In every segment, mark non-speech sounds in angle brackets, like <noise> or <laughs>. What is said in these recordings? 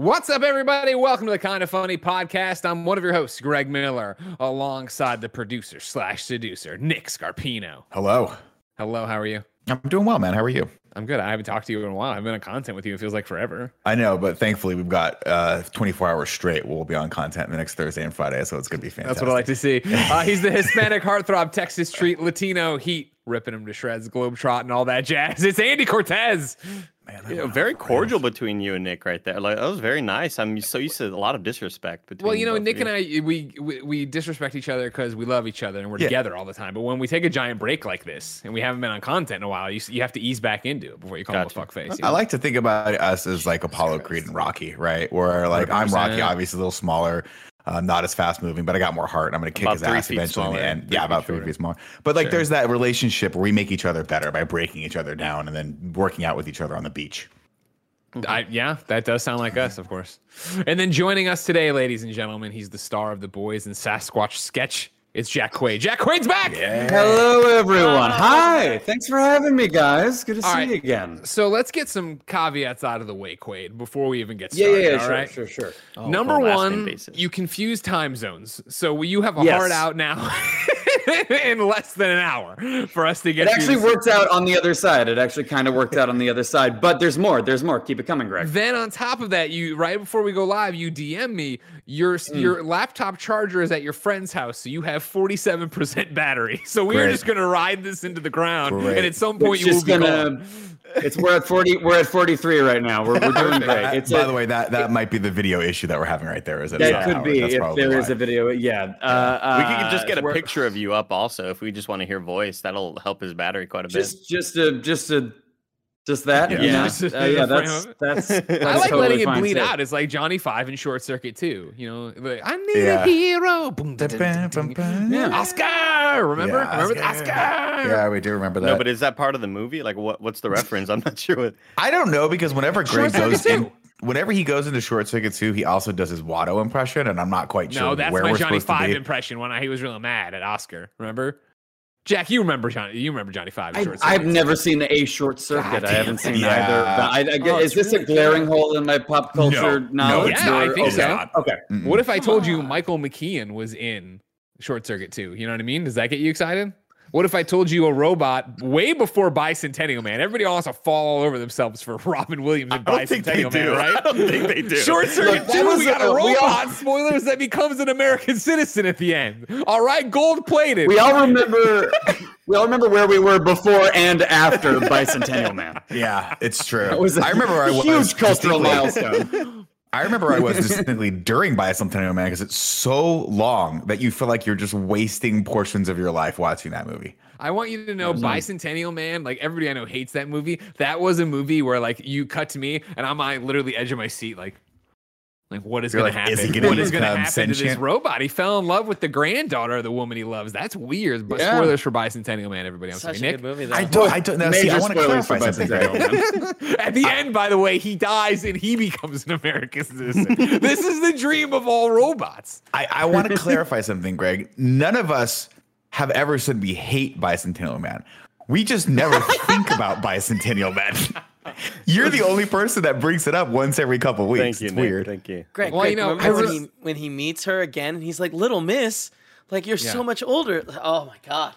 What's up, everybody? Welcome to the Kind of Funny podcast. I'm one of your hosts, Greg Miller, alongside the producer slash seducer, Nick Scarpino. Hello. Hello, how are you? I'm doing well, man. How are you? I'm good. I haven't talked to you in a while. I've been on content with you. It feels like forever. I know, but thankfully we've got uh, 24 hours straight. We'll be on content the next Thursday and Friday, so it's gonna be fantastic. That's what I like to see. <laughs> Uh, he's the Hispanic heartthrob, Texas treat, Latino heat, ripping him to shreds, globetrot, and all that jazz. It's Andy Cortez. Man, Yeah, very cordial between you and Nick right there. Like that was very nice. I'm so used to a lot of disrespect between. Well, you know, both of Nick and I, we we, we disrespect each other because we love each other and we're Yeah. together all the time. But when we take a giant break like this and we haven't been on content in a while, you, you have to ease back into it before you call him a Gotcha. fuck face. I like to think about us as like Apollo Creed and Rocky, right? Where like I'm Rocky, obviously a little smaller, uh, not as fast moving, but I got more heart. I'm gonna kick About his ass eventually in the smaller, end. Yeah, about three shorter. feet smaller. But like, Sure. there's that relationship where we make each other better by breaking each other down and then working out with each other on the beach. I, yeah, that does sound like us, of course. And then joining us today, ladies and gentlemen, he's the star of the Boys and Sasquatch sketch. It's Jack Quaid. Jack Quaid's back. Yeah. Hello, everyone. Hi. Thanks for having me, guys. Good to All see right. you again. So let's get some caveats out of the way, Quaid, before we even get started. yeah, yeah. all Sure, right? sure, sure. Oh, Number full one, you confuse time zones. So you have a Yes. hard out now <laughs> <laughs> in less than an hour for us to get. It actually worked out on the other side. It actually kind of worked out on the other side. But there's more. There's more. Keep it coming, Greg. Then on top of that, you right before we go live, you DM me your Mm. your laptop charger is at your friend's house, so you have forty seven percent battery. <laughs> So we are just gonna ride this into the ground, Great. and at some point It's you will be gonna. gone. It's we're at forty. We're at forty-three right now. We're, we're doing great. Uh, It's by a- the way, that that might be the video issue that we're having right there. Is it? that That's could be if probably there is why. a video. Yeah. Uh, we could just uh, get a picture of you up also if we just want to hear voice. That'll help his battery quite a bit. Just, just a, just a, just that. Yeah. you <laughs> know? Just Uh, yeah. the That's that's. <laughs> that's I like totally letting it bleed too. out. It's like Johnny Five in Short Circuit too. You know, like, I need Yeah. a hero. Boom, dun, dun, dun, dun. Yeah. Oscar, remember? Yeah, remember the Oscar. Oscar? Yeah, we do remember that. no, but is that part of the movie? Like, what? What's the reference? I'm not <laughs> sure. What. I don't know because whenever Greg goes Circuit in, whenever he goes into Short Circuit 2, he also does his Watto impression, and I'm not quite sure No, that's where my we're Johnny supposed to Five impression when I, he was really mad at Oscar. Remember? Jack, you remember Johnny? You remember Johnny Five? in I, I've never seen a short circuit. God I haven't seen damn. either. But I, I get, Oh, is it's this a really glaring hole in my pop culture No, knowledge? it's not. or- I think okay. so. Okay. Mm-mm. What if I told you Michael McKean was in Short Circuit 2? You know what I mean? Does that get you excited? What if I told you a robot way before Bicentennial Man? Everybody wants to fall all over themselves for <laughs> Robin Williams and I don't think they Bicentennial Man, do. right? <laughs> I don't think they do. Short Circuit Look, 2, we got a a- we all- robot, spoilers, that becomes an American citizen at the end. All right, gold plated. We all remember. we all remember where we were before and after <laughs> Bicentennial Man. Yeah, it's true. It was a I remember where I was huge cultural distinctly- milestone. I remember I was <laughs> distinctly during Bicentennial Man because it's so long that you feel like you're just wasting portions of your life watching that movie. I want you to know Bicentennial Man, like everybody I know hates that movie. That was a movie where like you cut to me and I'm on literally edge of my seat, like like what is You're gonna happen? is he gonna what is gonna become happen to this robot? He fell in love with the granddaughter of the woman he loves. That's weird. But Yeah. spoilers for Bicentennial Man, everybody. I'm Such sorry, a Nick. good movie. I don't. I don't. Now, see, I want to clarify for something. Bicentennial Greg. <laughs> At the end, by the way, he dies and he <laughs> becomes an American citizen. this is the dream of all robots. I, I want to <laughs> clarify something, Greg. None of us have ever said we hate Bicentennial Man. We just never think about Bicentennial Man. You're the only person that brings it up once every couple weeks. Thank you. it's Nick. weird. Thank you. Greg, Well, Greg you know, remember I when was- he when he meets her again and he's like, "Little Miss, like you're Yeah. so much older." Oh my god.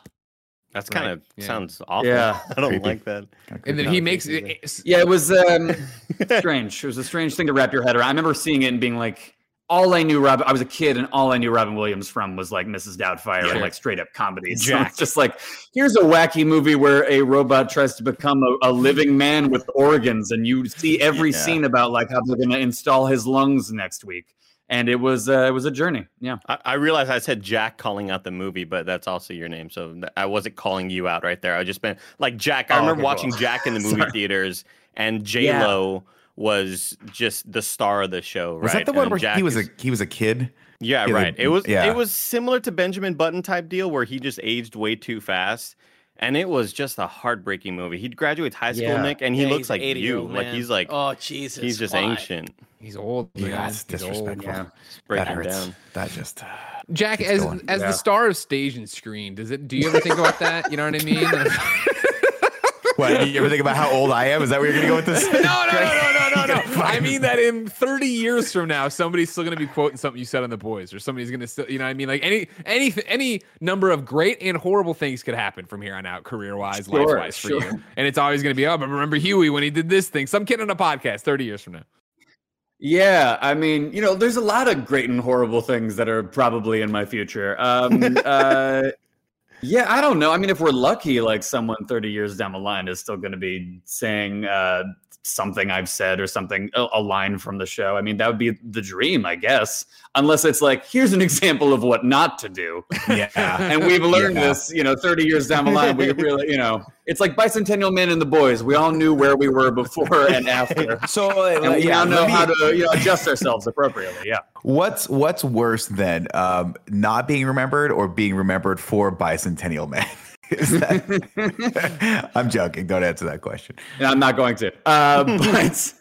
That's Right, kind of yeah. sounds awful. Yeah. <laughs> I don't Creepy. like that. And then he makes it, Yeah, it was um, <laughs> strange. It was a strange thing to wrap your head around. I remember seeing it and being like, all I knew Robin. I was a kid, and all I knew Robin Williams from was like Mrs. Doubtfire and like straight up comedy. Jack. just like, here's a wacky movie where a robot tries to become a, a living man with organs, and you see every Yeah. scene about like how they're going to install his lungs next week. And it was uh, it was a journey. Yeah. I, I realized I said Jack calling out the movie, but that's also your name, so I wasn't calling you out right there. I just been like Jack. I Oh, remember okay, watching cool. Jack in the <laughs> movie theaters, and J Lo was just the star of the show. Was right? that the one And where Jack he was is- a he was a kid? Yeah, Yeah, right. the- It was yeah. it was similar to Benjamin Button type deal where he just aged way too fast. And it was just a heartbreaking movie. He graduates high school, Yeah. Nick, and he Yeah, looks like an 80 year you. old Like he's like oh Jesus, he's just why? ancient. He's old. Yeah, that's He's old. disrespectful. Yeah. Breaking that hurts. down. That just uh, Jack, as going. as Yeah. the star of stage and screen, does it? Do you ever think about that? You know what I mean? <laughs> <laughs> well, What? You ever think about how old I am? Is that where you're gonna go with this? <laughs> No, no, no, no, no, no, no. <laughs> I mean that in 30 years from now, somebody's still going to be quoting something you said on the boys, or somebody's going to still, you know, what I mean, like any, any, any number of great and horrible things could happen from here on out, career wise, Sure, life wise for sure. you. And it's always going to be, oh, but remember Huey when he did this thing? Some kid on a podcast 30 years from now. Yeah, I mean, you know, there's a lot of great and horrible things that are probably in my future. Um, <laughs> uh, yeah, I don't know. I mean, if we're lucky, like someone 30 years down the line is still going to be saying uh, something I've said or something, a, a line from the show. I mean, that would be the dream, I guess. Unless it's like, here's an example of what not to do. Yeah. <laughs> And we've learned Yeah. this, you know, 30 years down the line. We really, you know, it's like Bicentennial Man and the Boys. We all knew where we were before <laughs> and after. So uh, And we yeah, now know me- how to you know, adjust ourselves appropriately. Yeah. What's what's worse than um, not being remembered or being remembered for Bicentennial Man? <laughs> That, <laughs> I'm joking. Don't answer that question. And I'm not going to. Uh, but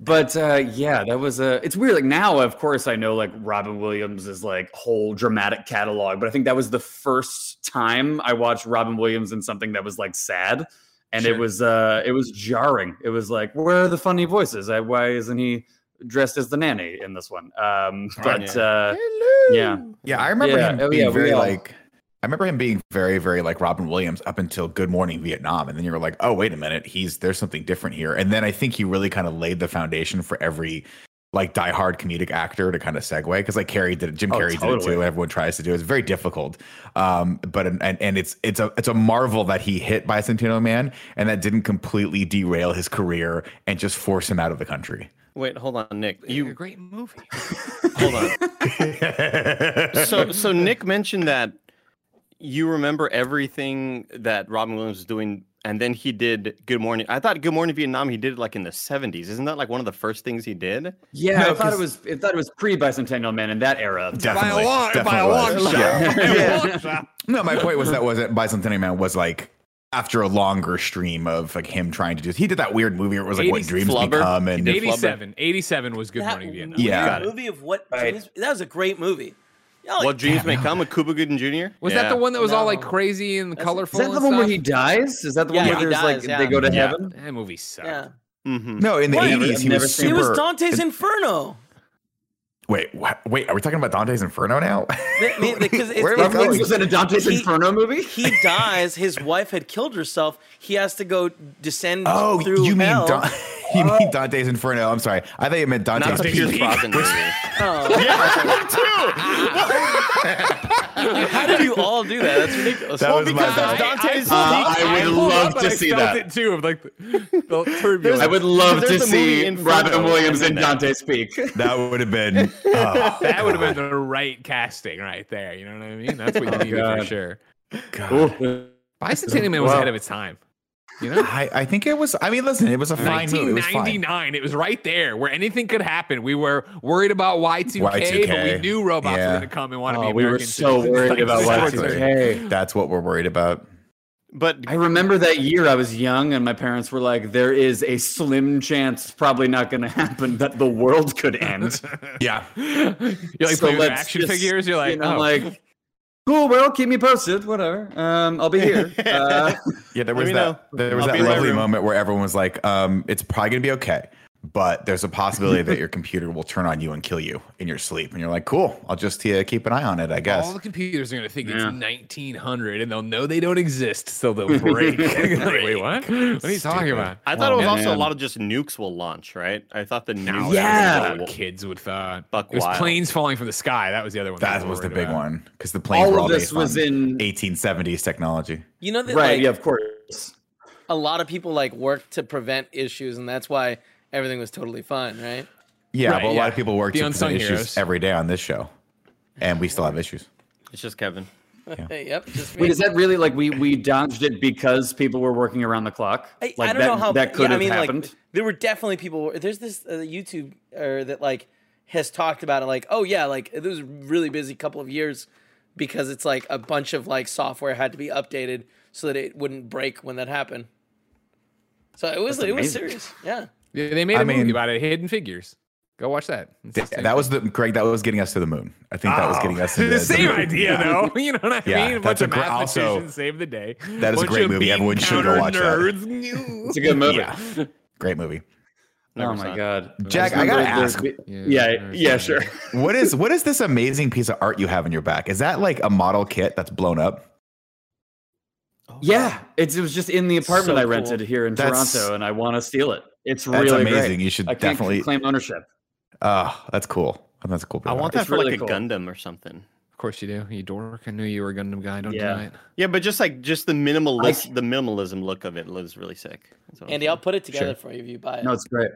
but uh, yeah, that was a. It's weird. Like now, of course, I know like Robin Williams' like whole dramatic catalog, but I think that was the first time I watched Robin Williams in something that was like sad, and it was uh it was jarring. It was like, where are the funny voices? Uh, Why isn't he dressed as the nanny in this one? Um, but uh, yeah, Yeah, I remember Yeah. him Oh, being yeah, very all- like. I remember him being very, very like Robin Williams up until Good Morning Vietnam, and then you were like, "Oh, wait a minute, he's there's something different here." And then I think he really kind of laid the foundation for every like diehard comedic actor to kind of segue because like Carrie did it, Jim Oh, Carrey did it too. Everyone tries to do it. It's very difficult, um, but and and it's it's a it's a marvel that he hit Bicentennial Man and that didn't completely derail his career and just force him out of the country. Wait, hold on, Nick. You a great movie. hold on. <laughs> So so Nick mentioned that you remember everything that Robin Williams was doing, and then he did Good Morning. I thought Good Morning Vietnam he did it like in the seventies. Isn't that like one of the first things he did? yeah. No, I thought it was. I thought it was pre Bicentennial Man in that era. Definitely, by a long, by a definitely long shot. Yeah. By <laughs> Yeah. No, my point was that wasn't Bicentennial Man was like after a longer stream of like him trying to do. He did that weird movie where it was like what dreams Flubber. become, and did 87. 87 was Good That Morning Vietnam. Yeah. movie of what? Right. That was a great movie. Y'all like, what dreams may come with Cuba Gooding Jr. Was Yeah. that the one that was all like crazy and That's- colorful? Is that the and one where he dies? Is that the Yeah, one where he there's like dies, they go to Yeah. heaven? That movie sucked. yeah. Mhm. no, in the What? eighties he was seen It was Dante's Inferno. Wait, what, wait, are we talking about Dante's Inferno now? <laughs> Because it's, Where are we going? Robin was in a Dante's He- Inferno movie. <laughs> he dies. His wife had killed herself. He has to go descend oh, through you mean hell. Dan- <laughs> you mean Dante's Inferno? I'm sorry, I thought you meant Not Dante's the Pierce Peak. Brosnan movie. How did you all do that? That's ridiculous. That Well, was my because bad. it's Dante's Uh, Peak. I would pulled love to see that. it too of like the, the turbulence. I would love to see Robin Williams and in then- Dante's Peak. That would have been. Oh, that would have been the right casting right there. You know what I mean? That's what you oh, needed for God. sure. God. Bicentennial Man was Wow. ahead of its time. You know? I, I think it was. I mean, listen, it was a fine movie. It was 1999. It was right there where anything could happen. We were worried about Y2K, but we knew robots Yeah. were going to come and want to Oh, be we were American so citizens. worried about short Exactly. circuit. Y2K. That's what we're worried about. But I remember that year I was young and my parents were like, there is a slim chance, probably not going to happen, that the world could end. <laughs> Yeah. You're like So playing action just, figures. You're like, you know, oh. like, cool, well, keep me posted, whatever. Um, I'll be here. <laughs> Uh, Yeah, there was that. know. There was I'll that be lovely moment where everyone was like, um, "It's probably gonna be okay," but there's a possibility that <laughs> your computer will turn on you and kill you in your sleep, and you're like, "Cool, I'll just uh, keep an eye on it, I guess." all the computers are going to think Yeah. it's 1900 and they'll know they don't exist, so they'll <laughs> break. <laughs> Like, Wait, what? What are you talking about? I thought it was Oh, also a lot of just nukes will launch, right? I thought the No, nukes. Yeah. that's were what kids would thought. Buck it was wild. planes falling from the sky. That was the other one. that they were was the big about. one because the planes all were of all this based was on in. 1870s technology. You know that Right, like yeah, of course. a lot of people like work to prevent issues, and that's why everything was totally fine, right? Yeah, Right, but a yeah. lot of people work The to unsung issues heroes. every day on this show, and we still have issues. It's just Kevin. Hey, <laughs> yep. Just me. Wait, is that really like we we dodged it because people were working around the clock? I, like I don't that, know how that could yeah, have I mean, happened. Like, there were definitely people. There's this uh, YouTube or that like has talked about it. Like, oh yeah, like it was a really busy couple of years because it's like a bunch of like software had to be updated so that it wouldn't break when that happened. So it was That's it was serious. Yeah. Yeah, They made a I movie mean- about it, Hidden Figures. Go watch that. It's the same That was the Greg. That was getting us to the moon. I think that was Oh, getting us to <laughs> the, the same moon. idea, though. <laughs> You know what I Yeah, mean? A that's bunch a of gr- also- save the day. That is a great movie. bean Everyone should go counter watch that. <laughs> It's a good movie. Yeah. Great movie. Never oh my god, Jack, I gotta ask, Yeah, yeah, sure. what is what is this amazing piece of art you have in your back? Is that like a model kit that's blown up? Yeah, it's, it was just in the apartment So I cool. rented here in That's- Toronto, and I want to steal it. It's really That's really amazing. great. You should I can't definitely. claim ownership. Oh, that's cool. That's a cool. I want that It's for like really a. Gundam or something. Of course you do. You dork. I knew you were a Gundam guy. Don't Yeah. deny it. Yeah, but just like just the minimalist, the minimalism look of it was really sick. That's what I'm Andy. I'll put it together Sure. for you if you buy it. No, it's great.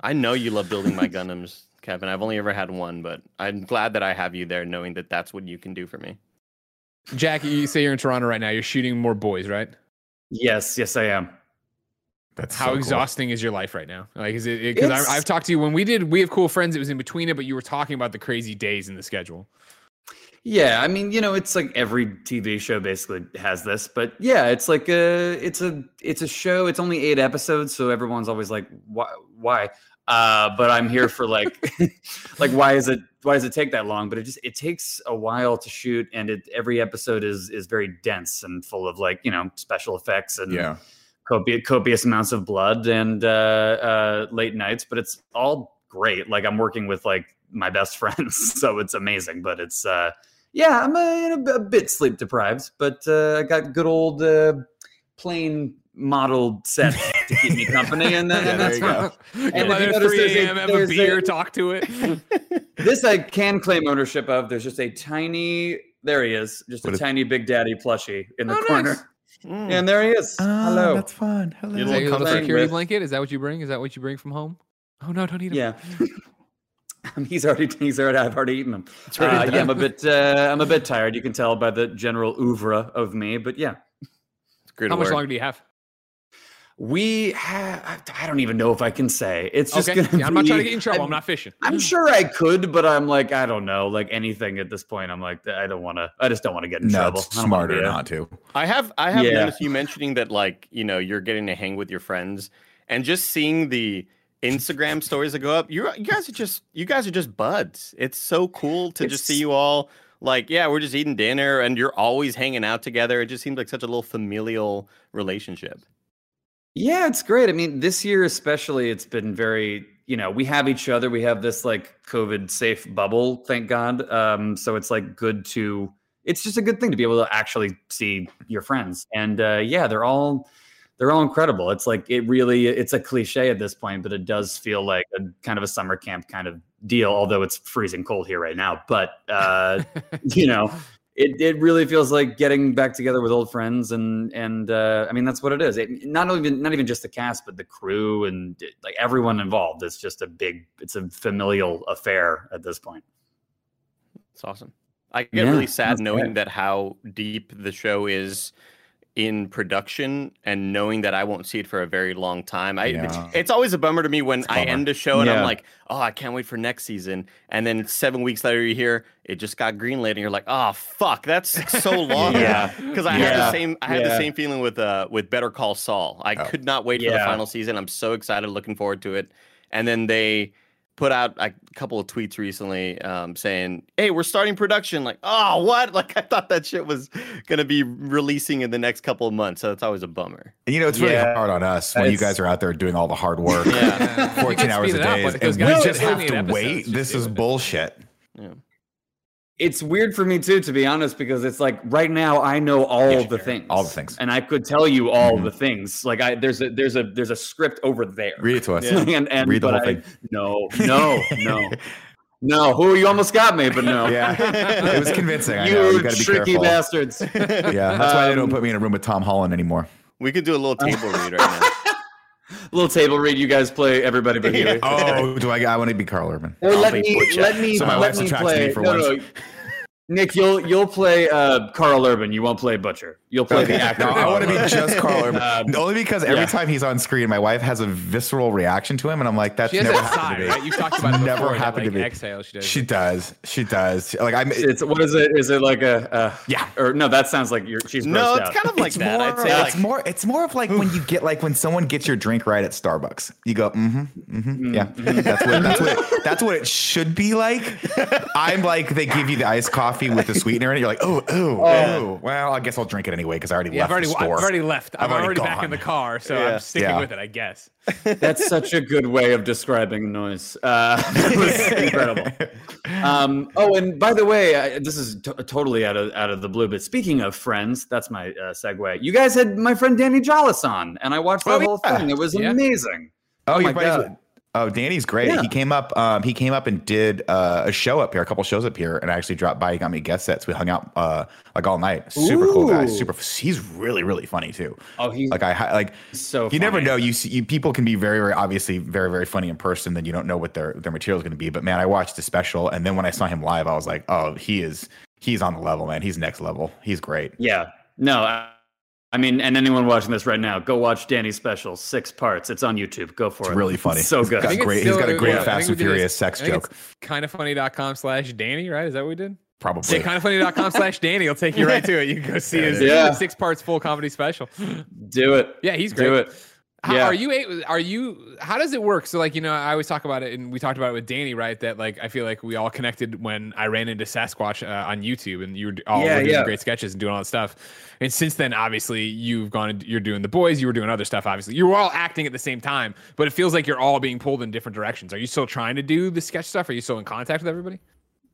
I know you love building my <laughs> Gundams, Kevin. I've only ever had one, but I'm glad that I have you there, knowing that that's what you can do for me. Jack, you say you're in Toronto right now. You're shooting more boys, right? Yes, yes, I am. That's How so cool. exhausting is your life right now? Like, is it because I've talked to you when we did We Have Cool Friends? It was in between it, but you were talking about the crazy days in the schedule. Yeah, I mean, you know, it's like every TV show basically has this, but yeah, it's like a, it's a, it's a show. It's only eight episodes, so everyone's always like, why, why? Uh, but I'm here for like, <laughs> like, why is it, why does it take that long? But it just, it takes a while to shoot, and it every episode is is very dense and full of like, you know, special effects and Yeah. Copious, copious amounts of blood and uh, uh, late nights, but it's all great. Like I'm working with like my best <laughs> friends, so it's amazing. But it's uh, yeah, I'm a, a bit sleep deprived, but uh, I got good old uh, plain model set to keep me company, and, then <laughs> Yeah, and that's go. And if let you notice, 3 there's a- a.m. have a there's a- beer, talk to it. <laughs> this I can claim ownership of. There's just a tiny, there he is, just a is- tiny Big Daddy plushie in the Oh, corner, nice. Mm. and there he is. Ah, Hello. That's fun. Hello. Your Is that your little security with- blanket? Is that what you bring? Is that what you bring from home? Oh no, don't eat him. Yeah. <laughs> he's already he's already I've already eaten them. already Uh, done. yeah, I'm a bit uh, I'm a bit tired. You can tell by the general oeuvre of me, but yeah. It's good How much work. longer do you have? We have I don't even know if I can say. It's just okay, gonna Yeah, I'm not trying to get in trouble. I'm, I'm- not fishing. I'm sure I could, but I'm like, I don't know, like anything at this point. I'm like, I don't want to. I just don't want to get in No, trouble. it's I don't wanna smarter not to. I have I have Yeah. noticed you mentioning that like you know you're getting to hang with your friends and just seeing the Instagram stories that go up. You you guys are just you guys are just buds. It's so cool to just see you all like yeah we're just eating dinner and you're always hanging out together. It just seems like such a little familial relationship. Yeah, it's great. I mean, this year especially, it's been very, you know, we have each other. We have this like COVID safe bubble, thank God. Um, so it's like good to, it's just a good thing to be able to actually see your friends. And uh, yeah, they're all, they're all incredible. It's like, it really, it's a cliche at this point, but it does feel like a kind of a summer camp kind of deal, although it's freezing cold here right now. But, uh, <laughs> you know, it, it really feels like getting back together with old friends and and uh, I mean that's what it is. It, not even not even just the cast, but the crew and like everyone involved. It's just a big, it's a familial affair at this point. It's awesome. I get Yeah, really sad knowing great. that how deep the show is in production and knowing that I won't see it for a very long time. I Yeah. it's always a bummer to me when It's I end a show and I'm like, "Oh, I can't wait for next season." And then 7 weeks later you hear it just got greenlit and you're like, "Oh, fuck, that's so <laughs> long." Yeah. Cuz I had the same I had the same feeling with uh with Better Call Saul. I Oh. could not wait for the final season. I'm so excited, looking forward to it. And then they put out a couple of tweets recently um, saying, "Hey, we're starting production." Like, oh, what? <laughs> Like, I thought that shit was gonna be releasing in the next couple of months. So it's always a bummer. And you know, it's really Yeah. hard on us when you guys are out there doing all the hard work, <laughs> Yeah. <laughs> 14 hours a Speed up, day, but and we just have to eight wait. episodes, This is it. bullshit. Yeah. It's weird for me too, to be honest, because it's like right now I know all Yeah, the sure. things, All the things. and I could tell you all Mhm. the things. Like I, there's a there's a there's a script over there. Read it to us. Yeah. <laughs> and and Read the whole I- thing. No, no, no, <laughs> no. Who you almost got me, but no. Yeah, <laughs> it was convincing. I know. You You got to be tricky careful. bastards. Yeah, that's why they don't Um, put me in a room with Tom Holland anymore. We could do a little table read right now. Little table read. You guys play everybody but <laughs> Huey. Oh, do I? I want to be Karl Urban. Or I'll let me Butcher. let me So my let wife me subtracts me play. for no, once. no, Nick, you'll you'll play uh, Karl Urban. You won't play Butcher. You'll play the actor. No, I want to be just Karl Urban. Um, Only because every yeah. time he's on screen, my wife has a visceral reaction to him, and I'm like, that's never that happened sigh, to me. right? You've talked about it Never before. that, happened to me. Exhale. She does. She does. She does. Like I'm. It's what is it? Is it like a, uh Yeah. Or no, that sounds like you're she's No, it's out. kind of like it's that. more. I'd say it's like more. It's more of like when you get like when someone gets your drink right at Starbucks. You go, mm-hmm, mm-hmm, yeah. That's what. That's what. It, that's what it should be like. I'm like they give you the iced coffee with the sweetener in it. You're like, oh, oh, oh. Well, I guess I'll drink it anyway because I already Yeah, I've left already, the I've already left. I'm I've already already, back in the car, so Yeah. I'm sticking Yeah. with it, I guess. <laughs> That's such a good way of describing noise. Uh, <laughs> that was <laughs> incredible. Um, oh, and by the way, I, this is t- totally out of out of the blue. But speaking of friends, that's my uh, segue. You guys had my friend Danny Jolles on, and I watched the Oh, whole yeah. thing. It was Yeah. amazing. Oh, Oh your my buddies- God. Oh, Danny's great. Yeah. He came up. Um, he came up and did uh, a show up here, a couple shows up here, and I actually dropped by. He got me guest sets. We hung out uh, like all night. Super cool guy. Super. He's really really funny too. Oh, he's Like I like. so. You never know. You see, you, people can be very, very obviously very, very funny in person. Then you don't know what their their material is going to be. But man, I watched the special, and then when I saw him live, I was like, oh, he is he's on the level, man. He's next level. He's great. Yeah. No. I, I mean, and anyone watching this right now, go watch Danny's special, six parts. It's on YouTube. Go for it. It's it. really funny. so good. got I think it's great. he's got a great yeah, Fast and Furious sex joke. think joke. it's kindoffunny.com slash Danny, right? Is that what we did? Probably. Yeah, kindoffunny.com <laughs> slash Danny. will take you right to it. You can go see his Yeah. six parts full comedy special. Do it. Yeah, he's great. Do it. How, Yeah. Are you? Are you? How does it work? So, like, you know, I always talk about it, and we talked about it with Danny, right? That like, I feel like we all connected when I ran into Sasquatch uh, on YouTube, and you were all Yeah, doing yeah. great sketches and doing all that stuff. And since then, obviously, you've gone. and You're doing the boys. You were doing other stuff. Obviously, you were all acting at the same time, but it feels like you're all being pulled in different directions. Are you still trying to do the sketch stuff? Are you still in contact with everybody?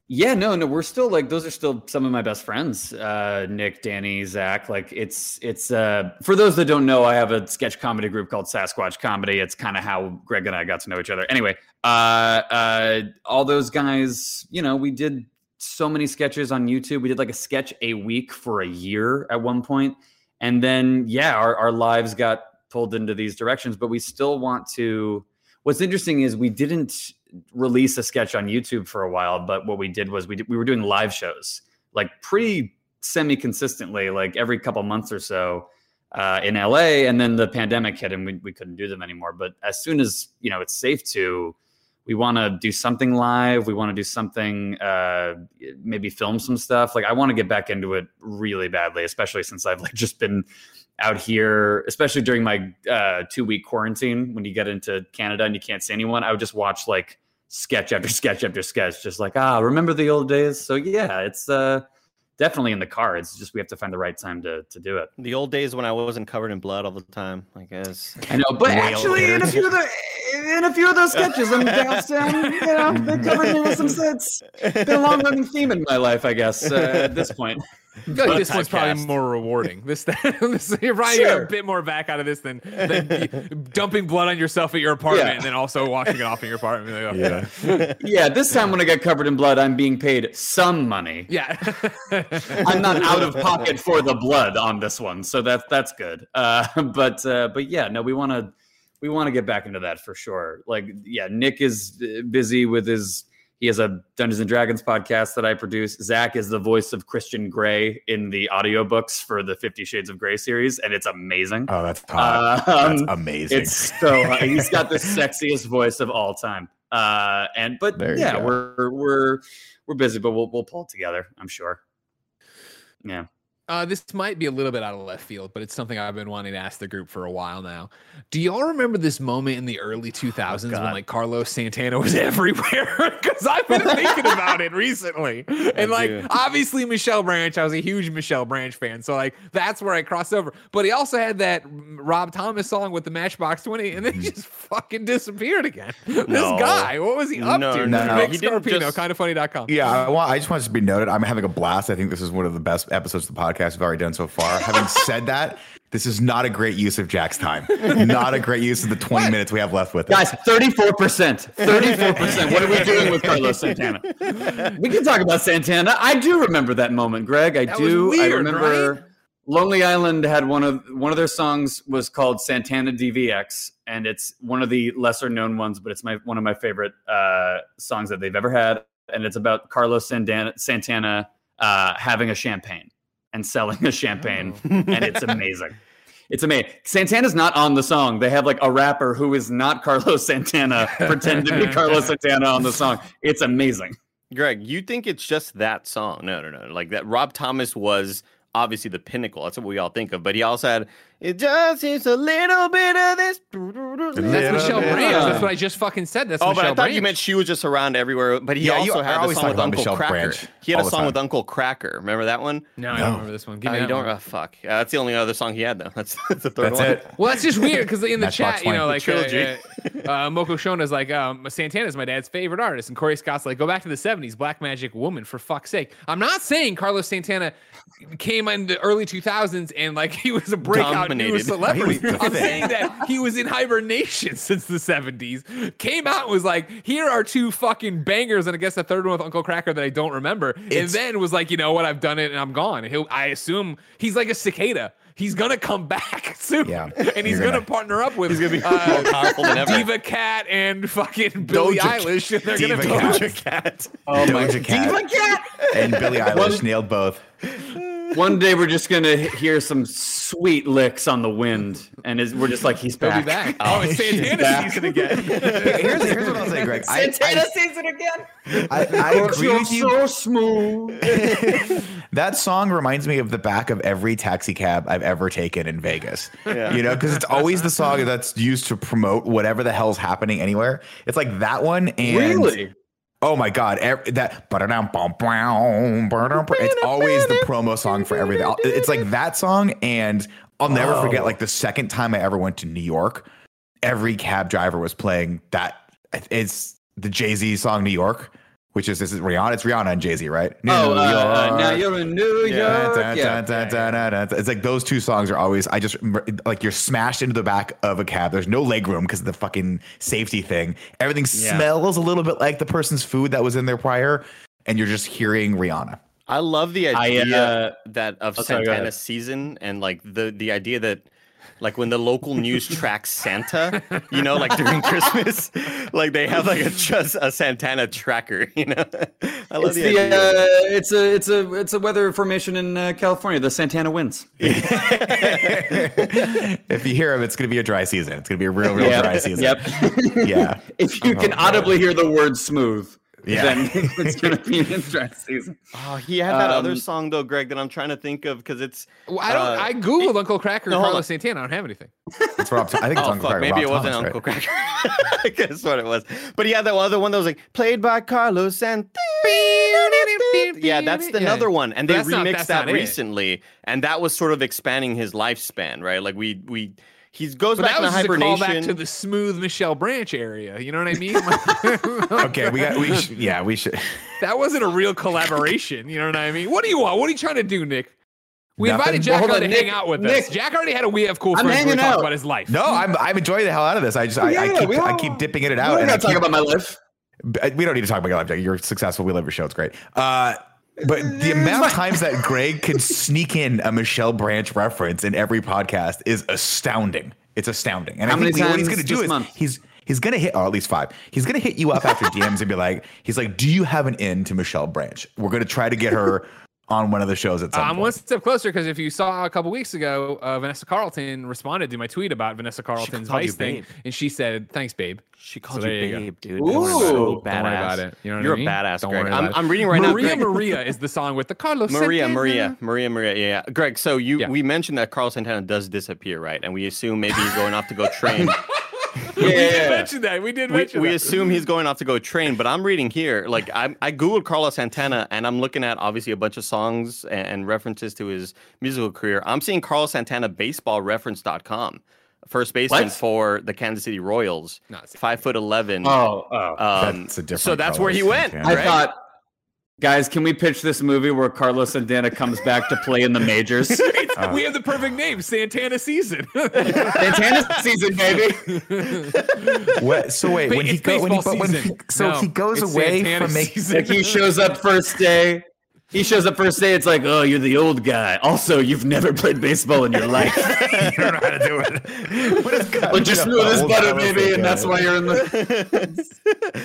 Yeah, no, no, we're still like those are still some of my best friends. Uh, Nick, Danny, Zach. Like it's it's uh for those that don't know, I have a sketch comedy group called Sasquatch Comedy. It's kind of how Greg and I got to know each other. Anyway, uh, uh, all those guys, you know, we did so many sketches on YouTube. We did like a sketch a week for a year at one point, and then yeah, our our lives got pulled into these directions. But we still want to. What's interesting is we didn't release a sketch on YouTube for a while, but what we did was we did, we were doing live shows like pretty semi consistently, like every couple months or so uh, in LA, and then the pandemic hit and we, we couldn't do them anymore. But as soon as you know it's safe to, we want to do something live. We want to do something, uh, maybe film some stuff. Like I want to get back into it really badly, especially since I've like just been out here, especially during my uh, two week quarantine when you get into Canada and you can't see anyone. I would just watch like sketch after sketch after sketch, just like ah, remember the old days. So yeah, it's uh, definitely in the cards. Just we have to find the right time to to do it. the old days when I wasn't covered in blood all the time. I guess. I know, but actually, in a few of the in a few of those sketches, I'm down, you know, they covered me with some sets. Been a long running theme in my life, I guess. Uh, at this point, like this one's probably typecast. more rewarding. <laughs> This, this you're probably getting a bit more back out of this than, than dumping blood on yourself at your apartment Yeah. and then also washing it off in your apartment. Like, oh, Yeah. <laughs> yeah. This time when I get covered in blood, I'm being paid some money. yeah. <laughs> I'm not out of pocket for the blood on this one, so that's that's good. Uh, but uh, but yeah, no, we want to we want to get back into that for sure. Like yeah, Nick is uh, busy with his. He has a Dungeons and Dragons podcast that I produce. Zach is the voice of Christian Grey in the audiobooks for the Fifty Shades of Grey series, and it's amazing. Oh, that's hot. Um, that's amazing. It's so he's got the sexiest voice of all time. Uh, and but There yeah, we're we're we're busy, but we'll we'll pull it together. I'm sure. Yeah. Uh, this might be a little bit out of left field, but it's something I've been wanting to ask the group for a while now. Do y'all remember this moment in the early 2000s when like Carlos Santana was <laughs> everywhere? <laughs> Because I've been thinking about it recently. <laughs> And like, do. obviously, Michelle Branch, I was a huge Michelle Branch fan. So like, that's where I crossed over. But he also had that Rob Thomas song with the Matchbox 20, and then he just fucking disappeared again. This guy, what was he up No, to? no, no. Nick He didn't Scarpino, just- kindoffunny.com. Yeah, I, want, I just want it to be noted. I'm having a blast. I think this is one of the best episodes of the podcast we've already done so far. Having said <laughs> that, this is not a great use of Jack's time. Not a great use of the 20 minutes we have left with it. Guys, 34%. 34%. What are we doing with Carlos Santana? We can talk about Santana. I do remember that moment, Greg. I That was do. I remember right? Lonely Island had one of one of their songs was called Santana DVX, and it's one of the lesser known ones, but it's my one of my favorite uh, songs that they've ever had, and it's about Carlos Santana, Santana uh, having a champagne and selling a champagne, oh. and it's amazing. It's amazing. Santana's not on the song. They have like a rapper who is not Carlos Santana <laughs> pretend to be Carlos Santana on the song. It's amazing. Greg, you think it's just that song? No, no, no. Like that. Rob Thomas was obviously the pinnacle. That's what we all think of. But he also had it just is a little bit of this. That's Yeah, Michelle yeah. Branch. That's what I just fucking said. That's Michelle Branch. Oh, Michelle but I thought Branch. you meant she was just around everywhere. But he Yeah, you also are had a always song talking with about Uncle Michelle Kracker. Branch He had all a the song time. with Uncle Kracker. Remember that one? no, I No. don't remember this one. Give Oh, me you that don't. one. Oh, fuck. Uh, that's the only other song he had, though. <laughs> That's, that's the third That's one. it. Well, that's just weird because in the Matchbox chat, you know, 20. like uh, Trilogy. uh, uh, Moko Shona's like, um, Santana's my dad's favorite artist, and Corey Scott's like, go back to the '70s, Black Magic Woman, for fuck's sake. I'm not saying Carlos Santana came in the early 2000s and like <laughs> he was a breakout new Dominated. celebrity. He was <laughs> I'm saying that he was in hibernation <laughs> since the 70s. Came out and was like, here are two fucking bangers, and I guess the third one with Uncle Kracker that I don't remember. and then was like, you know what, I've done it and I'm gone. He'll, I assume he's like a cicada. He's gonna come <laughs> back soon, Yeah, and he's gonna, gonna- partner up with He's gonna be uh, more powerful than ever. Diva Cat and fucking Billie Doja- Eilish. And they're Diva gonna go. Cat. Cat. Oh my Diva Cat. And Billie Eilish nailed both. One day we're just gonna hear some sweet licks on the wind, and is, we're just like he's They'll back. be back. Oh, oh, it's She's Santana back. season again. <laughs> Here's, here's what I'll say, Greg. I, I, sings it again. I, I agree with you. so smooth. <laughs> That song reminds me of the back of every taxi cab I've ever taken in Vegas. Yeah. You know, because it's always the song that's used to promote whatever the hell's happening anywhere. It's like that one and Really? Oh my god, ev- that it's always the promo song for everything. It's like that song, and I'll never forget like the second time I ever went to New York, every cab driver was playing that. It's the Jay Z song New York. Which is this is Rihanna? It's Rihanna and Jay Z, right? Oh, New uh, uh, now you're in New Yeah. York. Dun, Yeah. dun, dun. It's like those two songs are always. I just like you're smashed into the back of a cab. There's no leg room because of the fucking safety thing. Everything Yeah. smells a little bit like the person's food that was in there prior, and you're just hearing Rihanna. I love the I, idea uh, that of oh, sorry, Santana ahead. season and like the the idea that like when the local news <laughs> tracks Santa, you know, like during <laughs> Christmas, like they have like a just a Santana tracker, <laughs> you know. I love It's the, the idea. uh, it's a it's a it's a weather formation in uh, California. The Santana winds. if you hear him, it's going to be a dry season. It's going to be a real, real Yep. dry season. Yep. Yeah. if you can audibly hear the word smooth, Yeah. then it's gonna be in dry season. oh, he had that other um, song though, Greg, that I'm trying to think of because it's Well, I don't. Uh, I googled Uncle Kracker no, hold Carlos. Santana. I don't have anything. That's Rob. I think it's oh Uncle fuck, Kracker, maybe Rob it wasn't Thomas, Uncle right? Kracker. <laughs> Guess what it was. But he had that other one that was like played by Carlos Santana. Yeah, that's the Yeah. another one, and they But that's not- remixed that's that not it. recently, and that was sort of expanding his lifespan, right? Like we we he goes But back that was into just a hibernation. callback to the smooth Michelle Branch area. You know what I mean? <laughs> Okay, we got. We should, <laughs> yeah, we should. that wasn't a real collaboration. You know what I mean? What do you want? What are you trying to do, Nick? We Nothing. invited Jack Well, on on, to hang out with Nick. us. Jack already had a we have cool I'm friends where we hanging talk out. about his life. No, I'm. I'm enjoying the hell out of this. I just. I, I keep. we I keep dipping in and We're out. and I not talking keep- about my life. We don't need to talk about your life, Jack. You're successful. We love your show. It's great. Uh, but the amount of times that Greg can <laughs> sneak in a Michelle Branch reference in every podcast is astounding. It's astounding. And How I think what he's going to do is month? he's he's going to hit, or at least five. He's going to hit you up after <laughs> DMs and be like, he's like, "Do you have an in to Michelle Branch? We're going to try to get her on one of the shows at some I'm point." one step closer because if you saw a couple weeks ago, uh, Vanessa Carlton responded to my tweet about Vanessa Carlton's called Vice thing, and she said, "Thanks, babe." She called you babe, dude. Don't worry about it. So Don't badass. worry about it. You know You're mean? a badass, Don't Greg. I'm. I'm reading right now. Maria Maria is the song with the Carlos. Maria, Santana. Maria, Maria, Maria. Yeah, yeah. Greg. So you, Yeah. we mentioned that Carl Santana does disappear, right? And we assume maybe he's going off to go train. <laughs> <laughs> We did Yeah. mention that. We did we, mention we that. assume he's going off to go train, but I'm reading here. Like I, I googled Carlos Santana, and I'm looking at obviously a bunch of songs and, and references to his musical career. I'm seeing Carlos Santana baseball baseballreference.com, first baseman What? for the Kansas City Royals, Not five foot eleven. Oh, oh. um, That's a different so that's where he went. Santana. I thought, guys, can we pitch this movie where Carlos Santana comes back to play in the majors? <laughs> It's- we uh, have the perfect name, Santana season. <laughs> Santana season, baby. <laughs> What, so wait, when he it's go, when he, but when he, so No, he goes it's away Santana from making season. Like he shows up first day. He shows up first day. It's like, oh, you're the old guy. Also, you've never played baseball in your life. you don't know how to do it. What is but just smooth as butter, baby, and that's why you're in the.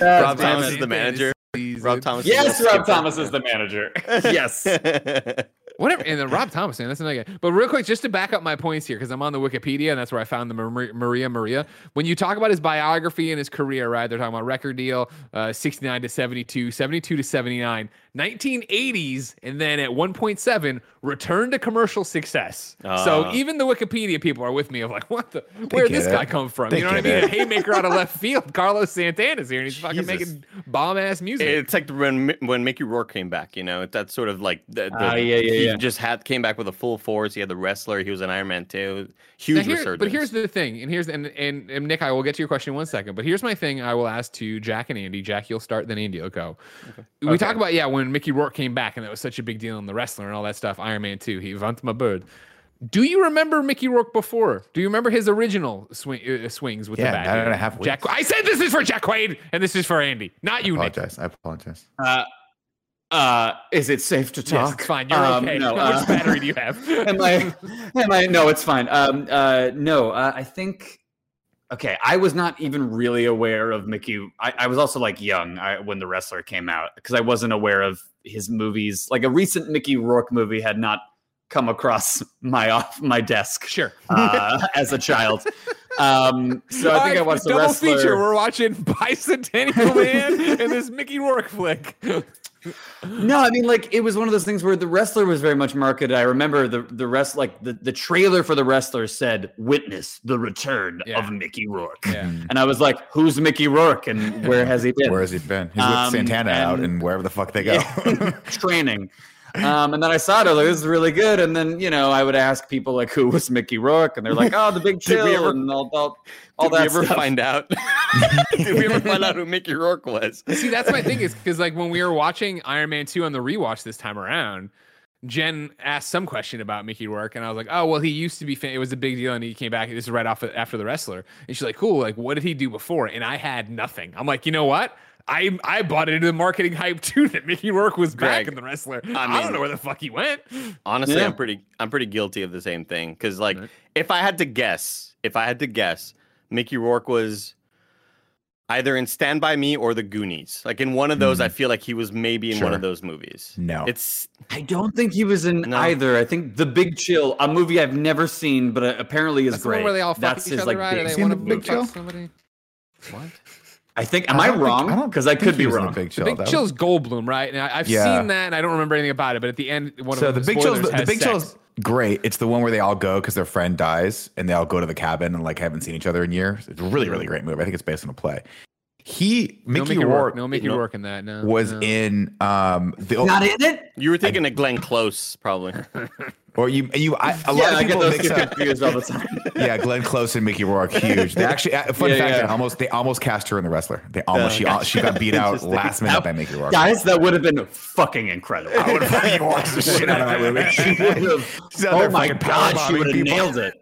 Rob damn Thomas it. is the manager. Season. Rob. Thomas. Yes, is Rob. Thomas is the manager. <laughs> yes. <laughs> Whatever. And then Rob Thomas, man, that's another guy. But real quick, just to back up my points here, because I'm on the Wikipedia and that's where I found the Maria Maria. When you talk about his biography and his career, right? They're talking about record deal, uh, 69 to 72, 72 to 79, 1980s, and then at 1.7, return to commercial success. so Ah. even the Wikipedia people are with me of like, what the? Where did this it. guy come from? They you know what I mean? it. A <laughs> haymaker out of left <laughs> field. Carlos Santana's here, and he's fucking making bomb ass music. It's like when when Mickey Rourke came back, you know, that's sort of like the, the Ah, yeah, yeah, he yeah. just had came back with a full force. He had the wrestler. He was an Iron Man too. Huge here- resurgence. but here's the thing, and here's and, and and Nick, I will get to your question in one second. But here's my thing: I will ask to Jack and Andy. Jack, you'll start, then Andy will go. We talk about yeah, when Mickey Rourke came back, and that was such a big deal in the wrestler and all that stuff. Iron Man two, he vant my bird. Do you remember Mickey Rourke before? Do you remember his original swing, uh, swings with Yeah, the bat? nine and a half Jack. I said this is for Jack Quaid, and this is for Andy, not you, I Nick. apologize. I apologize. Uh, uh, is it safe to Yes, talk? it's fine. You're Um, okay. No, How uh, much battery do you have? <laughs> am I? Am I? No, it's fine. Um, uh, no, uh, I think. Okay, I was not even really aware of Mickey. I, I was also like young I, when the wrestler came out because I wasn't aware of his movies. Like a recent Mickey Rourke movie had not come across <laughs> my off my desk sure. uh, as a child. Um, so I think I watched the double wrestler. feature. We're watching <laughs> Bicentennial Man and this Mickey Rourke flick. No, I mean like it was one of those things where the wrestler was very much marketed. I remember the the rest like the, the trailer for the wrestler said "Witness the return Yeah. of Mickey Rourke," Yeah. and I was like, "Who's Mickey Rourke and where has he been?" Where has he been? He's with Um, Santana out and- and wherever the fuck they go. <laughs> Yeah. training. Um, and then I saw it. I was like, "This is really good." And then you know, I would ask people like, "Who was Mickey Rourke?" And they're like, "Oh, the Big <laughs> Did Chill." we ever- and all, all, all Did we that ever stuff. find out? <laughs> <laughs> Did we ever find out who Mickey Rourke was? See, that's my thing is because like when we were watching Iron Man 2 on the rewatch this time around, Jen asked some question about Mickey Rourke, and I was like, "Oh, well, he used to be. Fa- it was a big deal, and he came back. This is right off after the wrestler." And she's like, "Cool. Like, what did he do before?" And I had nothing. I'm like, you know what? I I bought into the marketing hype <laughs> too that Mickey Rourke was back in the wrestler. I, I don't know where the fuck he went. Honestly, Yeah. I'm pretty I'm pretty guilty of the same thing because like Right. if I had to guess, if I had to guess, Mickey Rourke was either in Stand by Me or The Goonies. Like in one of those, I feel like he was maybe in one of those movies. No. it's I don't think he was in No. either. I think The Big Chill, a movie I've never seen, but uh, apparently is That's the great. one where they all fuck That's each his other, like. right? Big- they seen want The to Big Chill? somebody. What? I think. Am I, don't wrong? Because I think could be wrong. The Big The Chill. Big That Chill's Goldblum, right? Now I've Yeah. seen that, and I don't remember anything about it. But at the end, one so of the them, big chill's spoilers, the, big sex. chill's great. It's the one where they all go because their friend dies and they all go to the cabin and like haven't seen each other in years. It's a really really great movie. I think it's based on a play. He Mickey, Mickey Rourke, Rourke. No Mickey No. Rourke in that. No. was no. in um the Not in it. you were thinking of Glenn Close, probably. <laughs> or you you I, a lot yeah, of I get people those mix up confused all the time. <laughs> yeah, Glenn Close and Mickey Rourke, huge. They actually, fun Yeah, fact, yeah. they almost they almost cast her in the wrestler. They almost she gotcha. she got beat out last minute by Mickey Rourke. Guys, that would have been fucking incredible. I would have fucking <laughs> watched the shit out of that movie. She would have. Oh my god, she would have nailed it.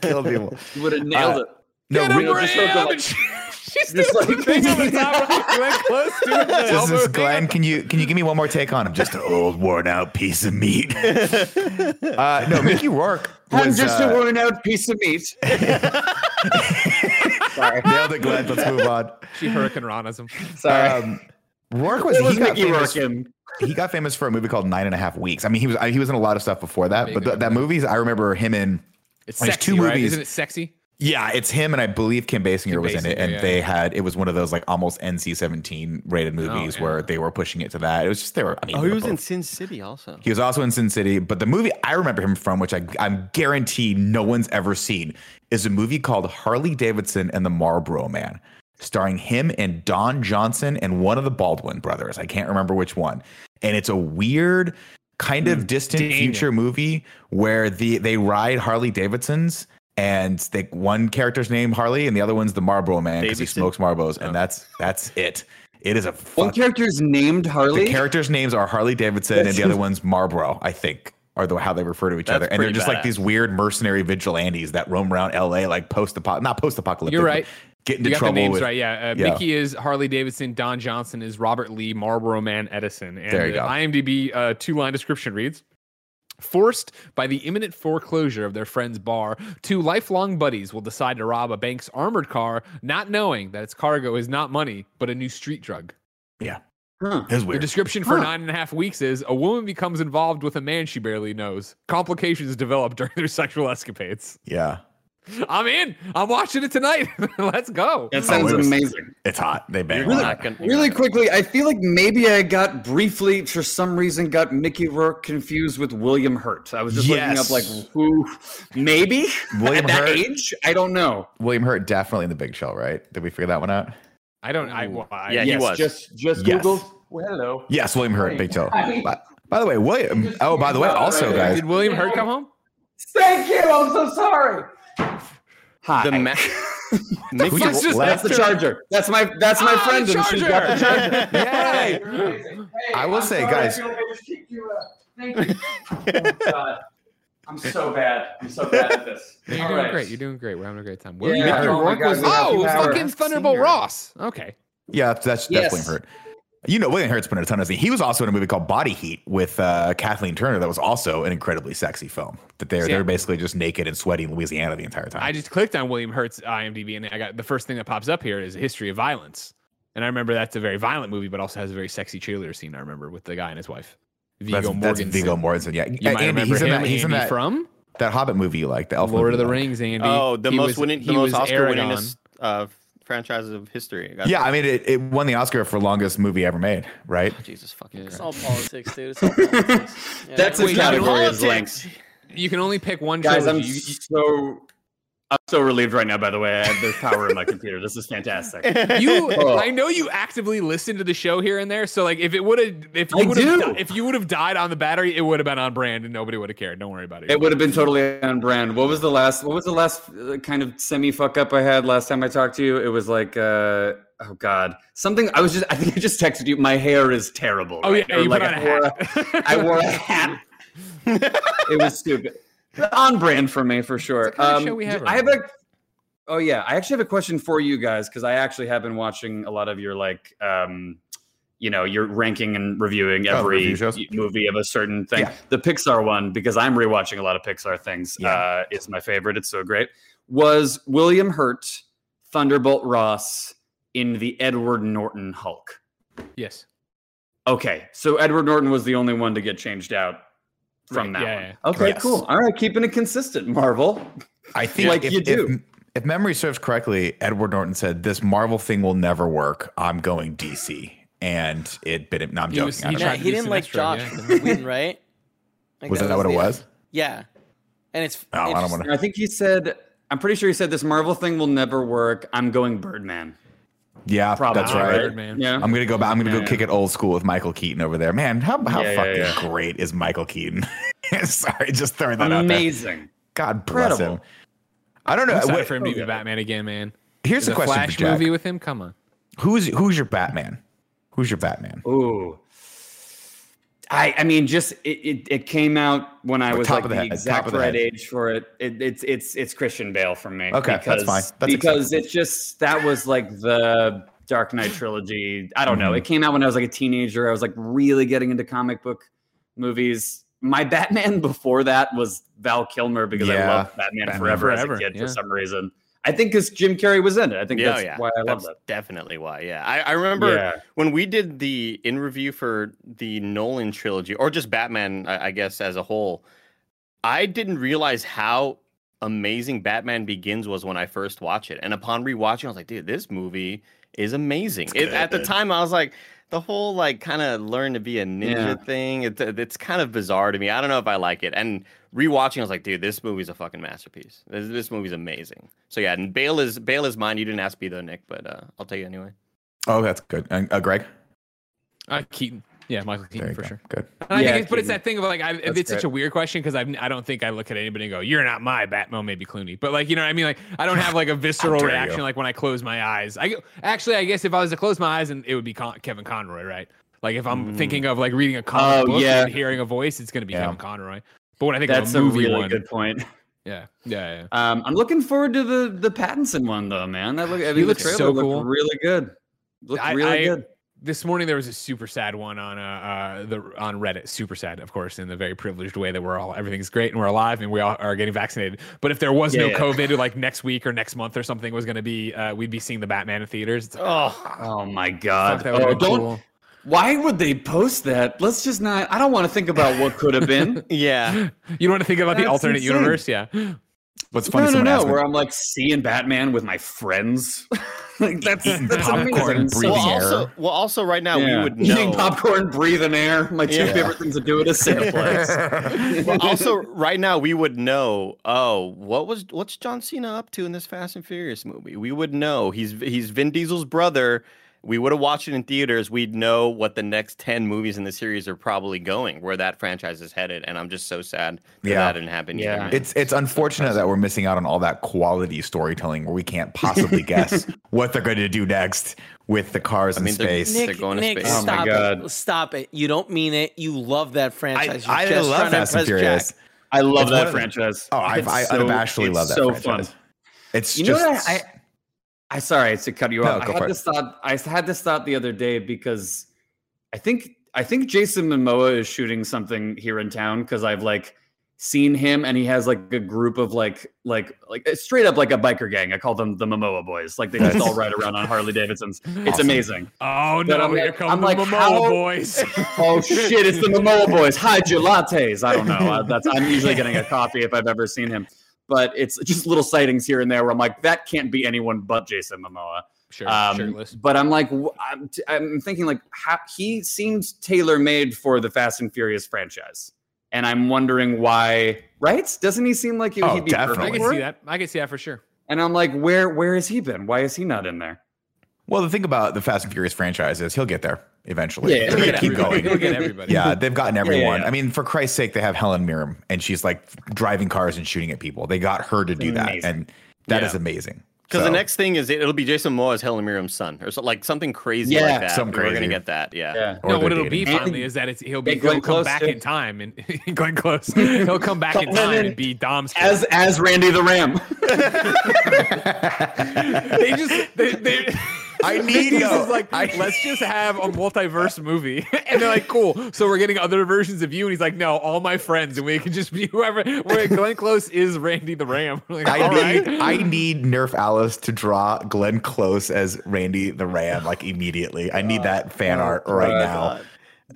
Killed people. She would have nailed Uh, it. No, Get him, Rick- just hook Graham! up- And she- She's just the like- thing on the <laughs> top of Glenn Close doing the This is. Glenn. Can you can you give me one more take on him? Just an old worn out piece of meat. <laughs> uh, no, Mickey Rourke I'm was just uh, a worn out piece of meat. <laughs> Sorry. nailed it, Glenn. Let's move on. She Hurricanrana's him. Sorry. Um, Rourke was, was he got Mickey famous. Rourke in. He got famous for a movie called Nine and a Half Weeks. I mean, he was he was in a lot of stuff before that, but th- that movie. movies I remember him in. It's sexy, two right? movies. Isn't it sexy? Yeah, it's him, and I believe Kim Basinger Kim was in it, and yeah, they had it was one of those like almost NC-17 rated movies yeah. where they were pushing it to that. It was just they were. I mean, Oh, he were was in Sin City also. He was also in Sin City, but the movie I remember him from, which I, I'm guaranteed no one's ever seen, is a movie called Harley Davidson and the Marlboro Man, starring him and Don Johnson and one of the Baldwin brothers. I can't remember which one. And it's a weird, kind of distant Dang. future movie where the they ride Harley Davidsons. And they one character's named Harley, and the other one's the Marlboro Man because he smokes Marlboros, and that's that's it. It is a One fuck character is named Harley. the characters' names are Harley Davidson, and the other <laughs> one's Marlboro, I think, are the how they refer to each That's other. And they're pretty just like these weird mercenary vigilantes that roam around LA, like post apocalyptic, not post apocalyptic. You're right. Get into You got the trouble names with. right. Yeah. Uh, Yeah. Mickey is Harley Davidson. Don Johnson is Robert Lee, Marlboro Man Edison. And There you the go. IMDb uh, two line description reads Forced by the imminent foreclosure of their friend's bar, two lifelong buddies will decide to rob a bank's armored car, not knowing that its cargo is not money, but a new street drug. Yeah. Huh. It was The description for Huh. nine and a half weeks is a woman becomes involved with a man she barely knows. Complications develop during their sexual escapades. Yeah. I'm in. I'm watching it tonight. <laughs> Let's go. That sounds it was- amazing. It's hot. They bang. You're a lot. not gonna- Really quickly, I feel like maybe I got briefly, for some reason, got Mickey Rourke confused with William Hurt. I was just looking Yes. up like who, maybe William at that Hurt. age. I don't know. William Hurt definitely in the Big Show, right? Did we figure that one out? I don't. I, well, I Yeah, he was. just just Yes. Google. Well, hello. Yes, William Hurt, Big Show. By, by the way, William. Oh, by the way, also, guys, Did William Hurt come home? Thank you. I'm so sorry. Hi. The ma- <laughs> Mickey That's Ro- just that's the charger. That's my that's my Ah, friend, the and she's got the charger. charger. <laughs> Yay! I will say, guys, I'm so bad. I'm so bad at this. <laughs> You're All doing right. great. You're doing great. We're having a great time. Yeah, William Hurt. oh my God, we have Oh, two hours. fucking Thunderbolt Ross. Okay. yeah, that's that's, Yes. that's Hurt. You know, William Hurt's been in a ton of things. He was also in a movie called Body Heat with uh, Kathleen Turner. That was also an incredibly sexy film. That they're Yeah. they're basically just naked and sweaty in Louisiana the entire time. I just clicked on William Hurt's IMDb, and I got the first thing that pops up here is a history of violence. And I remember that's a very violent movie, but also has a very sexy cheerleader scene. I remember with the guy and his wife, Viggo that's, that's Mortensen. Viggo Mortensen. Yeah, You Yeah, might Andy, remember he's in that. He's in that from that Hobbit movie, you like the Elf Lord of the you like. Rings. Andy. Oh, the He most was- winning, the he most was Oscar Aragorn. winningest uh, franchises of history. That's- Yeah, I mean, it, it won the Oscar for longest movie ever made, right? Oh, Jesus fucking It's all politics, dude. It's all politics. <laughs> Yeah. That's Wait, his you can category is politics. length. You can only pick one Guys, I'm. You- you- so I'm so relieved right now. By the way, I have the power in my computer. This is fantastic. <laughs> You, <laughs> Oh. I know you actively listen to the show here and there. So like, if it would have, if you would do. have, if you would have died on the battery, it would have been on brand and nobody would have cared. Don't worry about it. It would have been totally on brand. What was the last? What was the last uh, kind of semi fuck up I had last time I talked to you? It was like, uh, oh god, something. I was just. I think I just texted you. My hair is terrible. oh right? yeah, Or you like put on a I wore hat. I wore a hat. <laughs> it was stupid. On brand for me for sure. It's kind of show we have I have right a. Oh yeah, I actually have a question for you guys because I actually have been watching a lot of your like, um, you know, you're ranking and reviewing Oh, every review movie of a certain thing. Yeah. The Pixar one because I'm rewatching a lot of Pixar things. Yeah. Uh, is my favorite. It's so great. Was William Hurt, Thunderbolt Ross in the Edward Norton Hulk? yes. Okay, so Edward Norton was the only one to get changed out from Right, that yeah, one. yeah. Okay, Yes. cool. All right, keeping it consistent, Marvel. I <laughs> think Like if, you do. If, memory serves correctly, Edward Norton said, "This Marvel thing will never work. I'm going DC," and it. But it, no, I'm He joking. was- I he don't Yeah, know. tried to he didn't like Josh yeah. Whedon, <laughs> right? Like, was that what it was? Yeah, and it's. Oh, I don't wanna- I think he said. I'm pretty sure he said this Marvel thing will never work. I'm going Birdman. Yeah, Probably, that's right. Birdman. Yeah. I'm gonna go back. I'm gonna Yeah, go yeah. kick it old school with Michael Keaton over there. Man, how how Yeah, yeah, fucking yeah. great is Michael Keaton? <laughs> Sorry, just throwing that out there. Amazing. God bless Incredible. him. I don't know. I'm excited Wait, for him to be okay. Batman again, man. here's The a question Flash for Jack. movie with him. Come on. Who's who's your Batman? Who's your Batman? Ooh. I, I mean, just it, it, it came out when I was like the, the head, top exact of the right head. age for it. it. It's it's it's Christian Bale for me. Okay, that's because, fine. That's because acceptable. it's just that was like the Dark Knight trilogy. I don't know. Mhm. It came out when I was like a teenager. I was like really getting into comic book movies. My Batman <laughs> before that was Val Kilmer because I Yeah, loved Batman, Batman Forever, as Forever, a kid yeah. for some reason. I think because Jim Carrey was in it. I think Yeah, oh, that's yeah. why I love that. definitely why. Yeah, I, I remember Yeah. when we did the in review for the Nolan trilogy, or just Batman, I, I guess as a whole. I didn't realize how amazing Batman Begins was when I first watched it, and upon rewatching, I was like, dude, this movie is amazing. It, at the time, I was like. The whole like kind of learn to be a ninja Yeah. thing, it's it's kind of bizarre to me. I don't know if I like it. And rewatching, I was like, dude, this movie's a fucking masterpiece. This, this movie's amazing. So yeah, and Bale is Bale is mine. You didn't ask me though, Nick, but uh, I'll tell you anyway. Oh, that's good. And, uh, Greg, Uh, Keaton. Yeah, Michael Keaton for go. sure. Good. And I Yeah, think it's, but it's that thing of like, I, That's it's such a weird question because I I don't think I look at anybody and go, "You're not my Batman." Maybe Clooney, but like you know what I mean. Like I don't have like a <laughs> visceral reaction you. like when I close my eyes. I actually I guess if I was to close my eyes and it would be Con- Kevin Conroy, right? Like if I'm Mm. thinking of like reading a comic Oh, book yeah. and hearing a voice, it's gonna be Yeah. Kevin Conroy. But when I think That's a a really one, good point. yeah, yeah, yeah. Um, I'm looking forward to the the Pattinson one though, man. That look, I mean, the looks trailer so looked cool. really good. Looked I- really I- good. this morning there was a super sad one on uh, uh the on Reddit. Super sad, of course, in the very privileged way that we're all everything's great and we're alive and we all are getting vaccinated. But if there was Yeah, no yeah. COVID, like next week or next month or something was going to be, uh, we'd be seeing the Batman in theaters. It's Oh, Oh my god! Oh, don't cool. Why would they post that? Let's just not. I don't want to think about what could have been. <laughs> Yeah. <laughs> You don't want to think about the alternate insane. universe? Yeah. What's funny? no, no, no. asked me- Where I'm like seeing Batman with my friends. <laughs> like that's Eating that's popcorn amazing. breathing Well, air. also, well, also, right now Yeah. we would know. Eating popcorn, breathing air. My two Yeah. favorite things to do at a Cineplex. Well, also, right now we would know. Oh, what was what's John Cena up to in this Fast and Furious movie? We would know. He's he's Vin Diesel's brother. We would have watched it in theaters. We'd know what the next ten movies in the series are probably going, where that franchise is headed. And I'm just so sad that Yeah. that didn't happen. Yeah. either, man. It's it's unfortunate that we're missing out on all that quality storytelling where we can't possibly <laughs> guess what they're going to do next with the cars I mean, in they're- space. They're Nick, to Nick, space. Oh my stop God. it! Stop it! You don't mean it. You love that I, franchise. You're I just love Fast and Furious. Jack. I love It's that one of the- franchise. Oh, I, It's I so- unabashedly love that so franchise. fun. It's You just know what? I, I, I sorry to cut you No, off. I had this thought. I had this thought the other day because I think I think Jason Momoa is shooting something here in town because I've like seen him and he has like a group of like like like straight up like a biker gang. I call them the Momoa boys. Like they just all ride around on Harley Davidsons. <laughs> It's Awesome. amazing. Oh no! I'm here come I'm the like, Momoa how- boys. <laughs> Oh shit! It's the Momoa boys. Hide your lattes. I don't know. Uh, <laughs> That's I'm usually getting a coffee if I've ever seen him, but it's just little sightings here and there where I'm like, that can't be anyone but Jason Momoa. sure, Um, shirtless. but I'm like, I'm, t- I'm thinking like, how, he seems tailor made for the Fast and Furious franchise, and I'm wondering why. Right? Doesn't he seem like he, Oh, he'd be definitely. I perfect can for see that. I can see that for sure. And I'm like, where where has he been? Why is he not in there? well, the thing about the Fast and Furious franchise is he'll get there eventually. Yeah, They're gonna keep everybody. going. Get everybody. Yeah, they've gotten everyone. yeah. I mean, for Christ's sake, they have Helen Mirren, and she's like driving cars and shooting at people. They got her to do that, Amazing. and that is Yeah. amazing. Because the next thing is it, it'll be Jason Momoa as Helen Mirren's son, or so, like something crazy Yeah, like that. something We're gonna get that. Yeah. Yeah. or no, what they're it'll be dating. finally is that it's he'll be Hey, Glenn he'll come Close, back too. in time and <laughs> going Close. <laughs> He'll come back in time and be Dom's kid. As as Randy the Ram. <laughs> they just they, they I <laughs> need This like I- let's just have a multiverse movie. <laughs> And they're like cool. So we're getting other versions of you. And he's like no all my friends. And we can just be whoever. Where Glenn Close is Randy the Ram. <laughs> Like, I need right. I need Nerf Alice to draw Glenn Close as Randy the Ram like immediately. I need that fan oh, art right now. God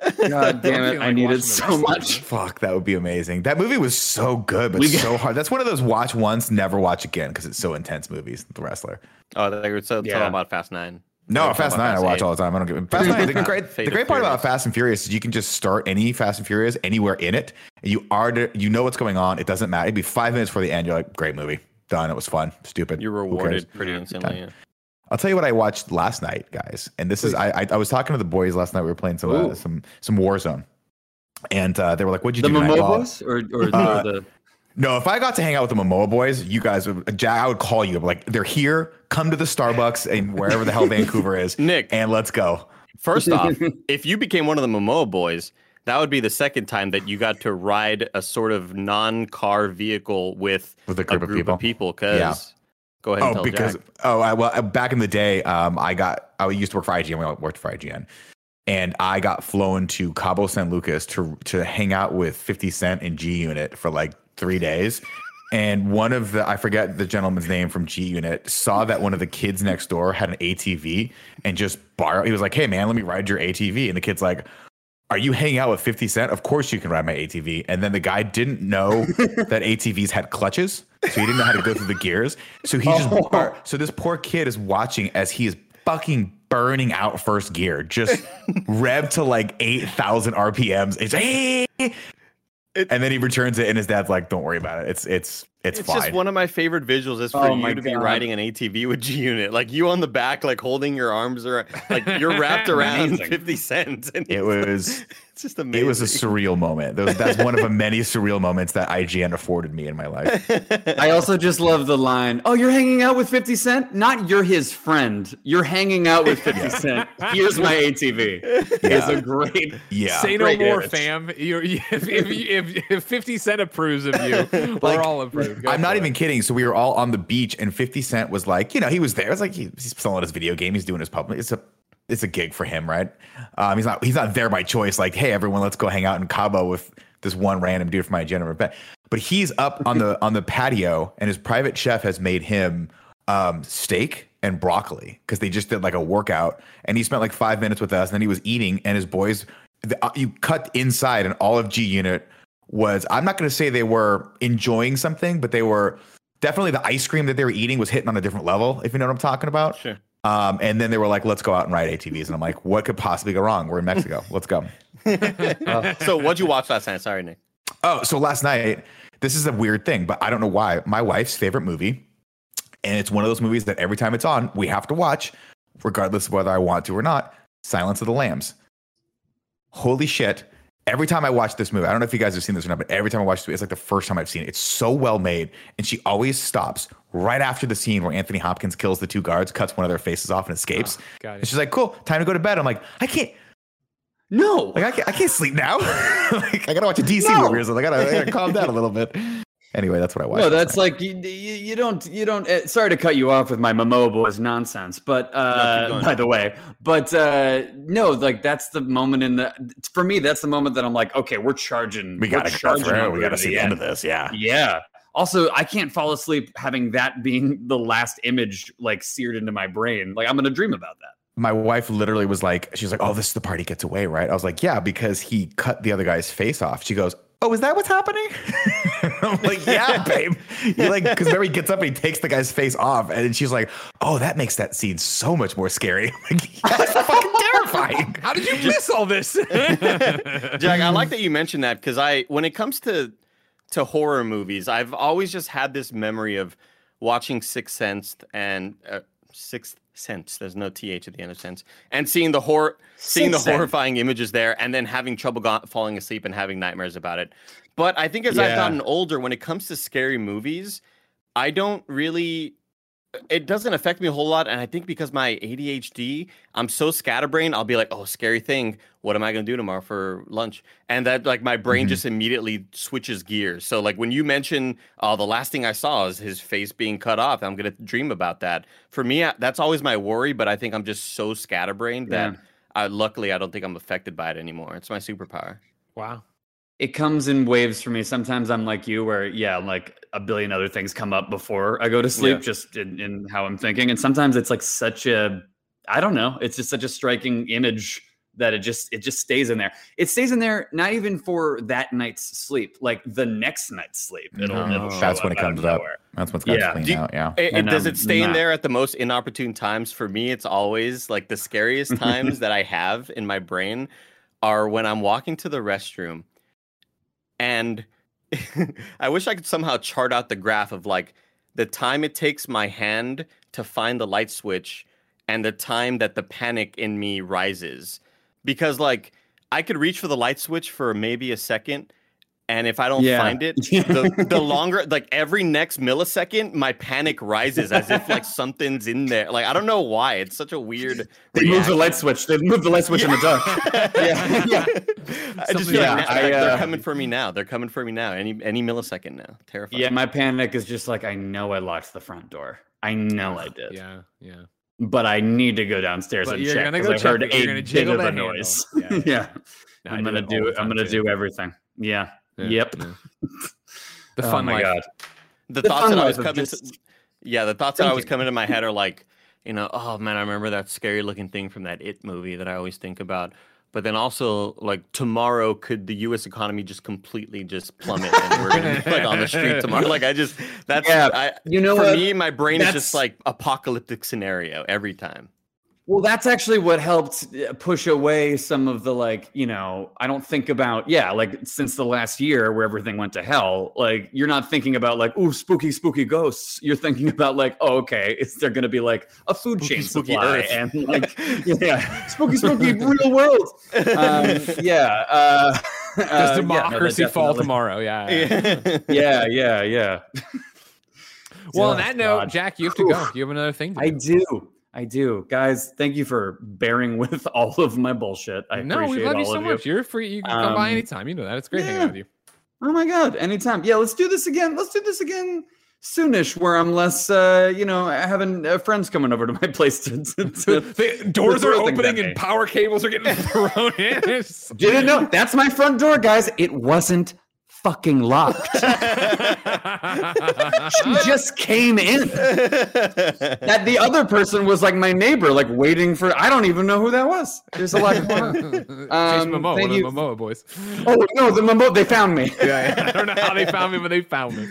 <laughs> damn it! feeling I like need watching it the so much. Fuck, that would be amazing. That movie was so good, but We so hard. That's one of those watch once, never watch again because it's so intense. Movies, The Wrestler. Oh, they were so Yeah. talking about Fast Nine. No, They were Fast Nine I watch Eight. all the time. I don't give Fast Nine. The <laughs> great, the great part about Fast and Furious is you can just start any Fast and Furious anywhere in it, and you are you know what's going on. It doesn't matter. It'd be five minutes before the end. You're like, great movie, done. It was fun, stupid. You're Who cares? rewarded pretty instantly. Yeah. I'll tell you what I watched last night, guys. And this is I, I I was talking to the boys last night. We were playing some uh, some some Warzone, and uh, they were like, "What'd you The do tonight?" Momoa boys or or Uh, the No, if I got to hang out with the Momoa boys, you guys would, Jack, I would call you. Like, they're here. Come to the Starbucks and wherever the hell Vancouver is, <laughs> Nick. and let's go. First off, <laughs> if you became one of the Momoa boys, that would be the second time that you got to ride a sort of non-car vehicle with, With a group of people? Because. Go ahead and Oh, because Jack. oh, I, well, uh, back in the day, um, I got I used to work for IGN. We all worked for IGN, and I got flown to Cabo San Lucas to to hang out with Fifty Cent and G Unit for like three days. And one of the I forget the gentleman's name from G Unit saw that one of the kids next door had an ATV and just borrowed. He was like, "Hey man, let me ride your ATV." And the kid's like. Are you hanging out with 50 Cent? Of course you can ride my ATV. And then the guy didn't know <laughs> that ATVs had clutches. So he didn't know how to go through the gears. So he just Oh. so this poor kid is watching as he is fucking burning out first gear, just <laughs> rev to like 8,000 RPMs. It's hey! and then he returns it and his dad's like, don't worry about it. It's it's it's, It's just one of my favorite visuals is for Oh you my to be riding an ATV with <laughs> G Unit, like you on the back, like holding your arms around, like you're wrapped <laughs> around fifty cents. <laughs> And it was it's just amazing. it was a surreal moment. That was- That's one of the many surreal moments that IGN afforded me in my life. I also just love the line, "Oh, you're hanging out with 50 Cent? Not you're his friend. You're hanging out with 50 Cent. Here's my ATV." It's a great Yeah. Say no Great more, image. fam. You're, if, if, if, if 50 Cent approves of you, we're Like, all approved. I'm not for even kidding. So we were all on the beach, and 50 Cent was like, you know, he was there. It's like he- he's selling his video game. He's doing his public. It's a it's a gig for him, right? Um, he's not he's not there by choice. Like, hey, everyone, let's go hang out in Cabo with this one random dude from my general event. But he's up on the on the patio, and his private chef has made him um, steak and broccoli because they just did like a workout and he spent like five minutes with us and then he was eating and his boys the, uh, you cut inside and all of G Unit was I'm not going to say they were enjoying something, but they were definitely the ice cream that they were eating was hitting on a different level, if you know what I'm talking about. Sure. Um, and then they were like, let's go out and ride ATVs. And I'm like, what could possibly go wrong? We're in Mexico. <laughs> Let's go. <laughs> So what'd you watch last night? Sorry, Nick. Oh, so last night, this is a weird thing, but I don't know why. My wife's favorite movie, and it's one of those movies that every time it's on, we have to watch, regardless of whether I want to or not Silence of the Lambs. Holy shit. Every time I watch this movie, I don't know if you guys have seen this or not, but every time I watch this movie, it's like the first time I've seen it. It's so well made. And she always stops right after the scene where Anthony Hopkins kills the two guards, cuts one of their faces off, and escapes. Ah, got And she's like, cool, time to go to bed. I'm like, I can't. No. Like I can't, I can't sleep now. <laughs> like I gotta watch a DC No. movie or something. I gotta, I gotta calm down a little bit. Anyway, that's what I watched. No, that's like you, you, you don't you don't. Uh, sorry to cut you off with my Momoa boys nonsense, but uh, going. by the way, but uh, no, like that's the moment in the for me. That's the moment that I'm like, okay, we're charging. we gotta go charging through. We gotta to see the end of this. Yeah. Yeah. Also, I can't fall asleep having that being <laughs> the last image like seared into my brain. Like I'm gonna dream about that. My wife literally was like, she's like, "Oh, this is the part he gets away, right?" I was like, "Yeah," because he cut the other guy's face off. She goes, "Oh, is that what's happening?" <laughs> I'm like, "Yeah, <laughs> babe." He like because remember he gets up and he takes the guy's face off, and then she's like, "Oh, that makes that scene so much more scary." <laughs> I'm like, yeah, it's fucking terrifying. How did you miss all this? Jack, I like that you mentioned that because I, when it comes to to horror movies, I've always just had this memory of watching Sixth Sense and uh, Sixth Sense. There's no th at the end of sense, and seeing the horror, seeing the Sense. horrifying images there, and then having trouble go- falling asleep and having nightmares about it. But I think as I've gotten older, when it comes to scary movies, I don't really it doesn't affect me a whole lot. And I think because my ADHD, I'm so scatterbrained, I'll be like, oh, scary thing. What am I going to do tomorrow for lunch? And that, like, my brain Mhm. just immediately switches gears. So, like, when you mention, oh, the last thing I saw is his face being cut off, I'm going to dream about that. For me, I- that's always my worry. But I think I'm just so scatterbrained that I, luckily I don't think I'm affected by it anymore. It's my superpower. wow. It comes in waves for me. Sometimes I'm like you, where yeah, like a billion other things come up before I go to sleep, Yeah. just in, in how I'm thinking. And sometimes it's like such a, I don't know, it's just such a striking image that it just it just stays in there. It stays in there not even for that night's sleep, like the next night's sleep. It'll, No, it'll that's when it comes up. That's what's got Yeah. to clean Do you- out. Yeah. Eh, it, it- does I'm it stay in there at the most inopportune times? For me, it's always like the scariest <laughs> times that I have in my brain are when I'm walking to the restroom and <laughs> I wish I could somehow chart out the graph of like the time it takes my hand to find the light switch and the time that the panic in me rises. Because like I could reach for the light switch for maybe a second and if I don't Yeah. find it, the, the <laughs> longer like every next millisecond, my panic rises as if like <laughs> something's in there. Like I don't know why. It's such a weird. They move the light switch. They move the light switch in the dark. <laughs> yeah, yeah. I just Something feel like like that. na- I, they're uh, coming for me now. They're coming for me now. Any any millisecond now. Terrifying. Yeah, my panic is just like I know I locked the front door. I know I did. Yeah, yeah. but I need to go downstairs But and you're check gonna 'cause go I check heard a bit of a that handle. noise. Yeah. Yeah, No, I I'm gonna do. I'm gonna too. do everything. Yeah. Yeah, Yep. yeah. <laughs> The Oh my life. god. the, The thoughts that I was coming just to, yeah, the thoughts that I was thinking. coming to my head are like, <laughs> you know, oh man, I remember that scary looking thing from that It movie that I always think about. But then also, like tomorrow, could the U.S. economy just completely just plummet and we're gonna be like on the street <laughs> tomorrow? Like I just that's Yeah, I, You know for what? me, my brain is just like apocalyptic scenario every time. Well, that's actually what helped uh, push away some of the like, you know, I don't think about, yeah, like since the last year where everything went to hell, like you're not thinking about like, ooh, spooky, spooky ghosts. You're thinking <laughs> about like, oh, okay, is there going to be like a food Spooky, chain spooky supply Earth. and <laughs> like, yeah, spooky, spooky <laughs> real world. Um, yeah. Uh, Does uh, yeah, no, democracy fall tomorrow? Yeah. Yeah, yeah, yeah. Well, Oh, on that note, God. Jack, you have to go. You have another thing to I do. I do. Guys, thank you for bearing <laughs> with all of my bullshit. I no, we appreciate love you so much. You're free. You can come by Um, anytime. You know that. It's great hanging out with you. Oh my god, anytime. Yeah, let's do this again. Let's do this again soonish where I'm less uh, you know, having uh, friends coming over to my <laughs> place to, to, to The doors are opening and power cables are getting <laughs> thrown in. Didn't know. That's my front door, guys. It wasn't fucking locked. <laughs> she just came in. That the other person was like my neighbor, like waiting for. I don't even know who that was. There's a lot going on. Jason Um, Momoa, thank one of the Momoa boys. Oh no, the Momo, they found me. Yeah, I don't know how they found me, but they found me.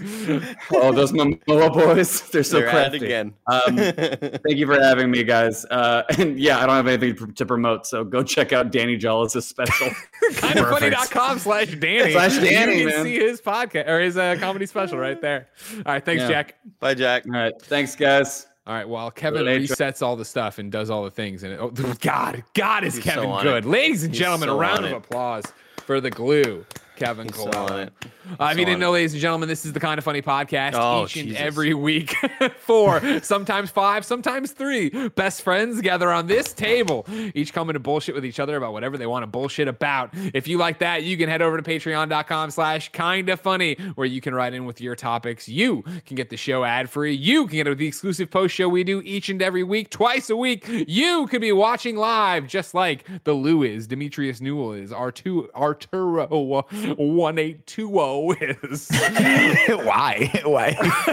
Oh, those Momoa boys, they're so They're crafty. again. Um, <laughs> thank you for having me, guys. Uh, and yeah, I don't have anything to promote, so go check out Danny Jolles' special. <laughs> Kindoffunny.com slash Danny. Slash Danny, You can man. see his podcast or his uh, comedy special right <laughs> there. All right, thanks, Yeah. Jack. Bye, Jack. All right, thanks, guys. All right, while Kevin Later. resets all the stuff and does all the things, and it, oh, God, God is He's Kevin so good. it. Ladies and He's gentlemen, a round of it. applause for the glue, Kevin He's so Coelho. on it. Uh, if you didn't know, ladies and gentlemen, this is the kind of funny podcast Oh, each and every week. <laughs> Four, sometimes five, sometimes three best friends gather on this table, each coming to bullshit with each other about whatever they want to bullshit about. If you like that, you can head over to patreon.com slash kinda funny, where you can write in with your topics. You can get the show ad free. You can get the exclusive post show we do each and every week, twice a week. You could be watching live, just like the Lou is, Demetrius Newell is, R2 Arturo 1820 is. <laughs> Why? Why? <laughs>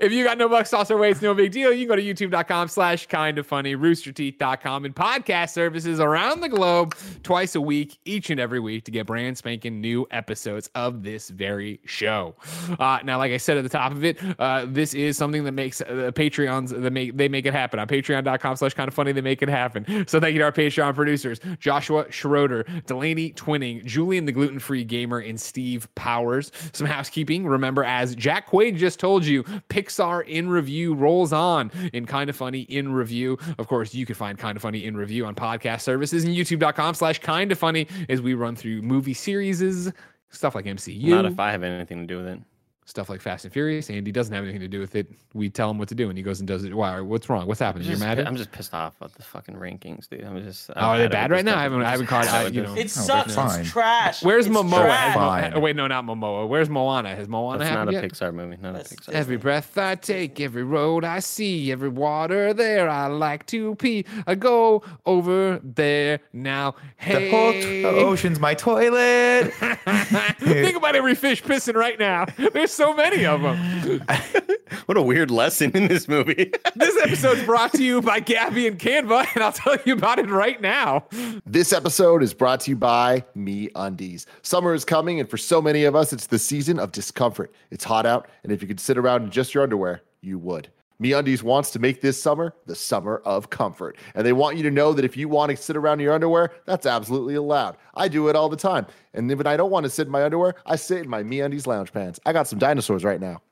if you got no bucks, sauce, or weights, no big deal. You can go to youtube.com slash kind of funny, roosterteeth.com, and podcast services around the globe twice a week, each and every week, to get brand spanking new episodes of this very show. Uh, now, like I said at the top of it, uh, this is something that makes uh, Patreons that make they make it happen on patreon.com slash kind of funny. They make it happen. So thank you to our Patreon producers, Joshua Schroeder, Delaney Twinning, Julian the gluten free gamer, and Steve Powers. Some housekeeping. Remember, as Jack Quaid just told you, Pixar in review rolls on in Kind of Funny in review. Of course, you can find Kind of Funny in review on podcast services and youtube.com slash kind of funny as we run through movie series, stuff like MCU, Not if I have anything to do with it. Stuff like Fast and Furious. Andy doesn't have anything to do with it. We tell him what to do, and he goes and does it. Why? What's wrong? What's happening? You're mad? pi- at I'm just pissed off about the fucking rankings, dude. I'm just. Oh, are they bad right now? I haven't- I haven't caught- I- you know. It Oh, sucks. fine. It's trash. Where's It's Momoa? trash. Fine. oh, wait, no, not Momoa. Where's Moana? Has Moana That's not a yet? Pixar movie. Not a That's- Pixar. Every movie. breath I take, every road I see, every water there I like to pee. I go over there now. the whole Hey, ocean's my toilet. <laughs> <laughs> think about every fish pissing right now. There's so many of them. <laughs> What a weird lesson in this movie. <laughs> This episode's brought to you by Gabby and Canva, <laughs> and I'll tell you about it right now. This episode is brought to you by Me Undies. Summer is coming, and for so many of us, it's the season of discomfort. It's hot out, and if you could sit around in just your underwear, you would. Me Undies wants to make this summer the summer of comfort. And they want you to know that if you want to sit around in your underwear, that's absolutely allowed. I do it all the time. And when I don't want to sit in my underwear, I sit in my Me Undies lounge pants. I got some dinosaurs right now.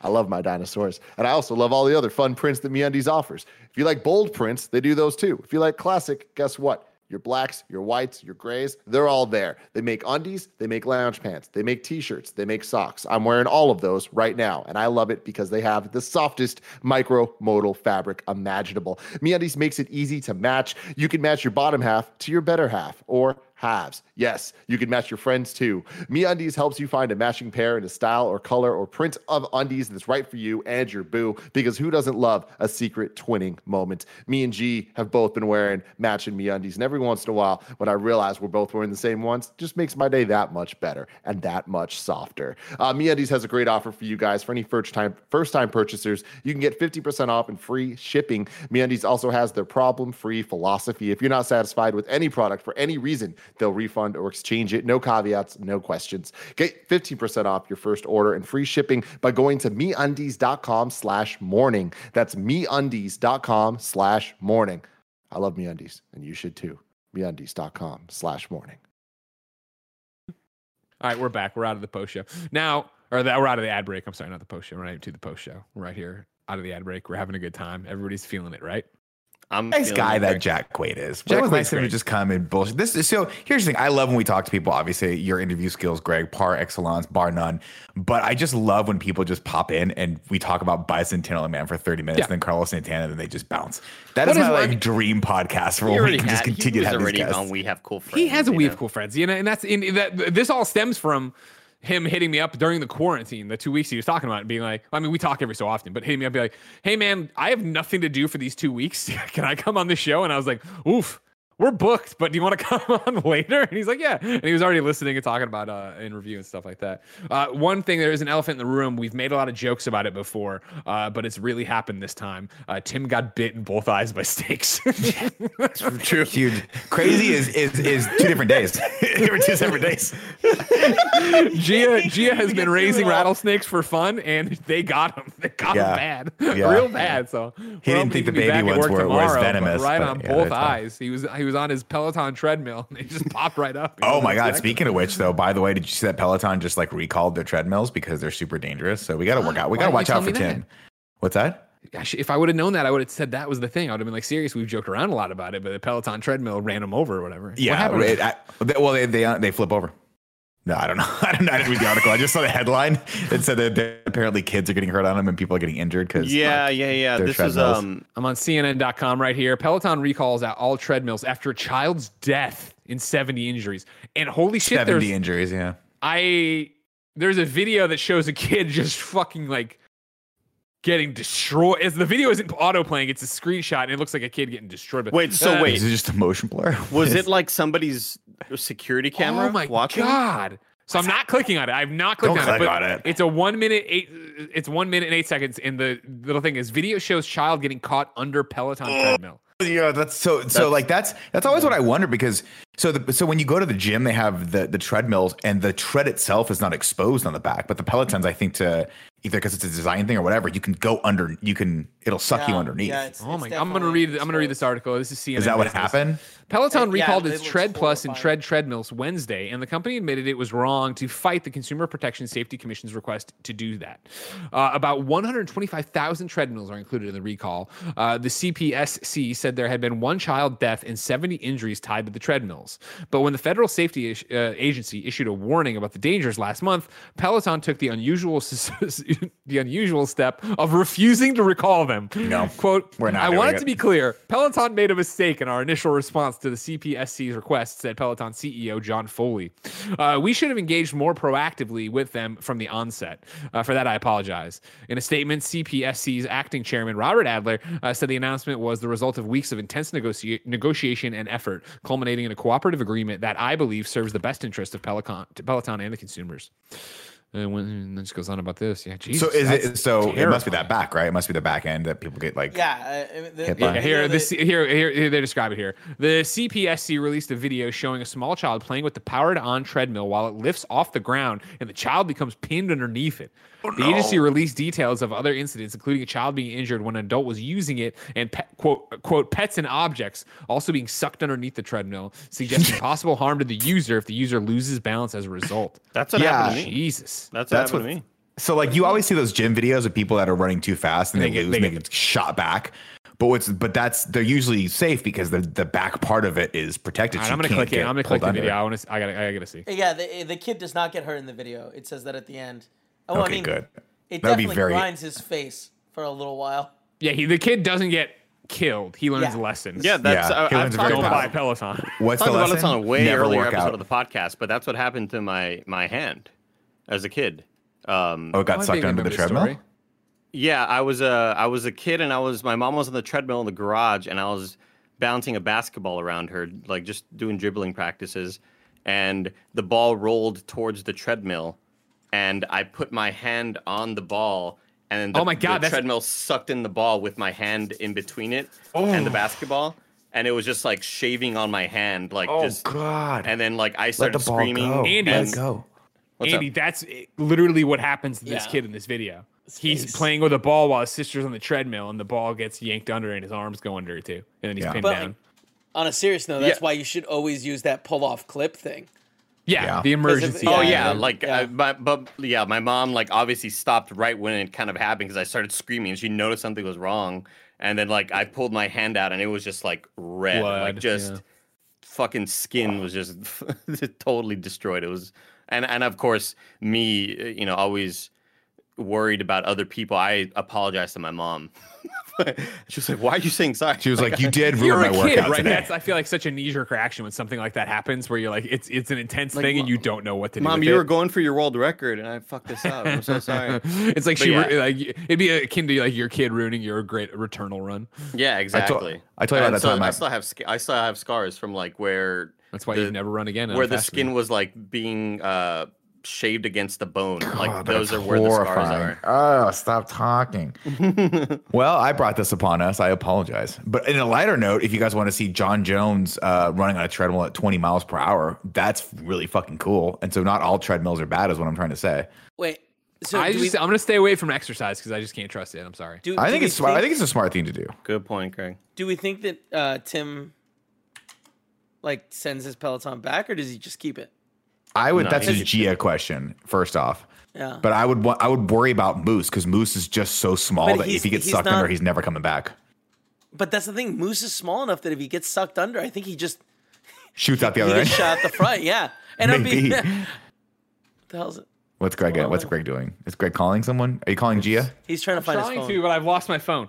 I love my dinosaurs. And I also love all the other fun prints that MeUndies offers. If you like bold prints, they do those too. If you like classic, guess what? Your blacks, your whites, your grays, they're all there. They make undies, they make lounge pants, they make t-shirts, they make socks. I'm wearing all of those right now, and I love it because they have the softest micro-modal fabric imaginable. MeUndies makes it easy to match. You can match your bottom half to your better half or halves. Yes, you can match your friends too. Me Undies helps you find a matching pair in a style or color or print of undies that's right for you and your boo because who doesn't love a secret twinning moment? Me and G have both been wearing matching Me Undies, and every once in a while, when I realize we're both wearing the same ones, just makes my day that much better and that much softer. Uh, Me Undies has a great offer for you guys. For any first time first time purchasers, you can get 50% off and free shipping. Me Undies also has their problem free philosophy. If you're not satisfied with any product for any reason, they'll refund or exchange it. No caveats, no questions. Get 15% off your first order and free shipping by going to meundies.com slash morning. That's meundies.com slash morning. I love MeUndies, and you should too. MeUndies.com slash morning. All right, we're back. We're out of the post show now, or that we're out of the ad break. I'm sorry, not the post show. We're right to the post show. We're right here out of the ad break. We're having a good time. Everybody's feeling it, right? I'm nice guy that Jack Quaid is. Jack Jack was nice to just come and bullshit. This is so. Here's the thing. I love when we talk to people. Obviously, your interview skills, Greg, par excellence, bar none. But I just love when people just pop in and we talk about Bicentennial Man for 30 minutes, Yeah. then Carlos Santana, and then they just bounce. That What is is my my- like dream podcast for He when we can just had, he continue to was have these already guests. on We Have Cool Friends. He has a you we have cool friends, you know, and that's in that. This all stems from him hitting me up during the quarantine, the two weeks he was talking about, and being like, I mean, we talk every so often, but hitting me up, be like, hey man, I have nothing to do for these two weeks. <laughs> Can I come on the show? And I was like, oof. We're booked, but do you want to <laughs> come on later? And he's like, yeah. And he was already listening and talking about uh in review and stuff like that. Uh, one thing, there is an elephant in the room. We've made a lot of jokes about it before, uh, but it's really happened this time. Uh, Tim got bit in both eyes by snakes. <laughs> That's True. Dude, crazy is is is two different days. <laughs> they were two separate days. Gia Gia has been raising rattlesnakes for fun, and they got him. They got Yeah. him bad, Yeah. real bad. So He didn't think the baby back at ones work were- were tomorrow, venomous, Right but on yeah, both that's fine. eyes. He was he was on his Peloton treadmill, and he just popped right up. Oh my god! Speaking of which, though, by the way, did you see that Peloton just like recalled their treadmills because they're super dangerous? So we got to work out. We <gasps> got to watch out for me that? Tim. What's that? Gosh, if I would have known that, I would have said that was the thing. I would have been like, serious. We've joked around a lot about it, but the Peloton treadmill ran him over or whatever. what Yeah. happened? it- I- they- well, they they uh, they flip over. No, I don't know. <laughs> I don't know. I didn't read the article. I just saw the headline. that said that apparently kids are getting hurt on them and people are getting injured because Yeah, yeah, yeah. their This is um I'm on CNN.com right here. Peloton recalls out all treadmills after a child's death in 70 injuries. And holy shit, there's seventy injuries. Yeah. I there's a video that shows a kid <laughs> just fucking like getting destroyed. As the video isn't auto playing, it's a screenshot and it looks like a kid getting destroyed. But Wait, so Uh, wait. Is it just a motion blur? was it <laughs> like somebody's security camera Oh my watching? god! So I'm not clicking on it. I've not clicked Don't on it. click But on it. It's a one minute eight. It's one minute and eight seconds. And the little thing is, video shows child getting caught under Peloton treadmill. Yeah, that's so so like that's that's always what I wonder because so the so when you go to the gym they have the the treadmills and the tread itself is not exposed on the back but the pelotons I think to either because it's a design thing or whatever you can go under you can it'll suck you underneath. yeah, it's- Oh it's my! I'm gonna definitely read. I'm gonna read this article. This is CNN. is that what Business. happened? Peloton It- yeah, recalled its Tread Plus and. Tread treadmills Wednesday, and the company admitted it was wrong to fight the Consumer Protection Safety Commission's request to do that. Uh, about 125,000 treadmills are included in the recall. Uh, the CPSC said there had been one child death and 70 injuries tied to the treadmills. But when the Federal Safety Ish- uh, Agency issued a warning about the dangers last month, Peloton took the unusual <laughs> <laughs> the unusual step of refusing to recall them. No, quote: we're not I wanted it." to be clear. Peloton made a mistake in our initial response to the CPSC's request, said Peloton CEO John Foley. Uh, we should have engaged more proactively with them from the onset. Uh, for that, I apologize. In a statement, CPSC's acting chairman Robert Adler uh, said the announcement was the result of weeks of intense negotia- negotiation and effort, culminating in a cooperative agreement that I believe serves the best interest of Peloton, Peloton and the consumers. And when and then just goes on about this, yeah. Jesus, So is it so it must be that back, right? It must be the back end that people get like Yeah, uh, the, Hit by. Yeah, Yeah, here, video this, that- here, here, here, they describe it here. The CPSC released a video showing a small child playing with the powered-on treadmill while it lifts off the ground, and the child becomes pinned underneath it. Oh, the agency released details of other incidents, including a child being injured when an adult was using it, and pet, quote quote pets and objects also being sucked underneath the treadmill, suggesting <laughs> possible harm to the user if the user loses balance as a result. That's what Yeah. happened to me. Jesus. That's what That's happened what- to me. So like you always see those gym videos of people that are running too fast and they, They get- lose, they and they get- get shot back. But what's but that's they're usually safe because the the back part of it is protected. All right, so I'm gonna click it. I'm gonna click the under video. it. I want to. I gotta. I gotta see. yeah, the, the kid does not get hurt in the video. It says that at the end. Oh, I Okay, mean, good. It That would be definitely very- grinds his face for a little while. Yeah, he, the kid doesn't get killed. He learns Yeah. lessons. Yeah, that's Yeah, I, he I've learns a talked about, buy Peloton. What's talked the about lesson? this on a way Never earlier episode out. of the podcast, but that's what happened to my my hand as a kid. Um, Oh, it got Am sucked under the treadmill. story? Yeah, I was a I was a kid and I was my mom was on the treadmill in the garage and I was bouncing a basketball around her, like just doing dribbling practices, and the ball rolled towards the treadmill, and I put my hand on the ball. And the, Oh my God, the treadmill sucked in the ball with my hand in between it and the oh. basketball, and it was just like shaving on my hand, like Oh just. God! And then like I Let started the ball screaming. go. Andy, Let and- it go. What's up? Andy, that's literally what happens to this Yeah. kid in this video. He's face. playing with a ball while his sister's on the treadmill, and the ball gets yanked under, and his arms go under it too, and then he's Yeah. pinned But down. on a serious note, that's Yeah. why you should always use that pull off clip thing. Yeah, Yeah. the emergency. Oh Yeah, yeah, yeah, like yeah. Uh, my, but yeah, my mom like obviously stopped right when it kind of happened because I started screaming and she noticed something was wrong, and then like I pulled my hand out and it was just like red, like just yeah. fucking skin was just <laughs> totally destroyed. It was, and and of course me, uh, you know, always worried about other people. I apologized to my mom <laughs> she was like, "Why are you saying sorry?" She was like, "You did <laughs> ruin You're my a kid, workout right? today." That's I feel like such a knee jerk reaction when something like that happens, where you're like, it's it's an intense Like, thing and you don't know what to do. "Mom, with you it. were going for your world record, and I fucked this up. I'm so sorry." <laughs> it's like But she yeah. like it'd be akin to like your kid ruining your great returnal run. Yeah, exactly. I told you about that so time I- I still have I still have scars from like where That's why The- you never run again. where the skin food. was like being uh shaved against the bone. Like Oh, those that's are where the scars are. Oh, stop talking. <laughs> well, I brought this upon us. I apologize. But in a lighter note, if you guys want to see John Jones uh, running on a treadmill at 20 miles per hour, that's really fucking cool. And so not all treadmills are bad, is what I'm trying to say. Wait. So I just, we, I'm gonna stay away from exercise because I just can't trust it. I'm sorry. do, I do think it's smart. I think it's a smart thing to do. Good point, Greg. Do we think that uh, Tim like sends his Peloton back, or does he just keep it? I would. No, that's he a Gia question. First off. Yeah. But I would. I would worry about Moose because Moose is just so small But that if he gets sucked not- under, he's never coming back. But that's the thing. Moose is small enough that if he gets sucked under, I think he just Shoots out the other end. shot at the front. Yeah. <laughs> And I'm being. Maybe. <laughs> the hell's it? What's Greg? Well, What's Greg doing? Is Greg calling someone? Are you calling Gia? He's trying to find his trying phone. to, but I've lost my phone.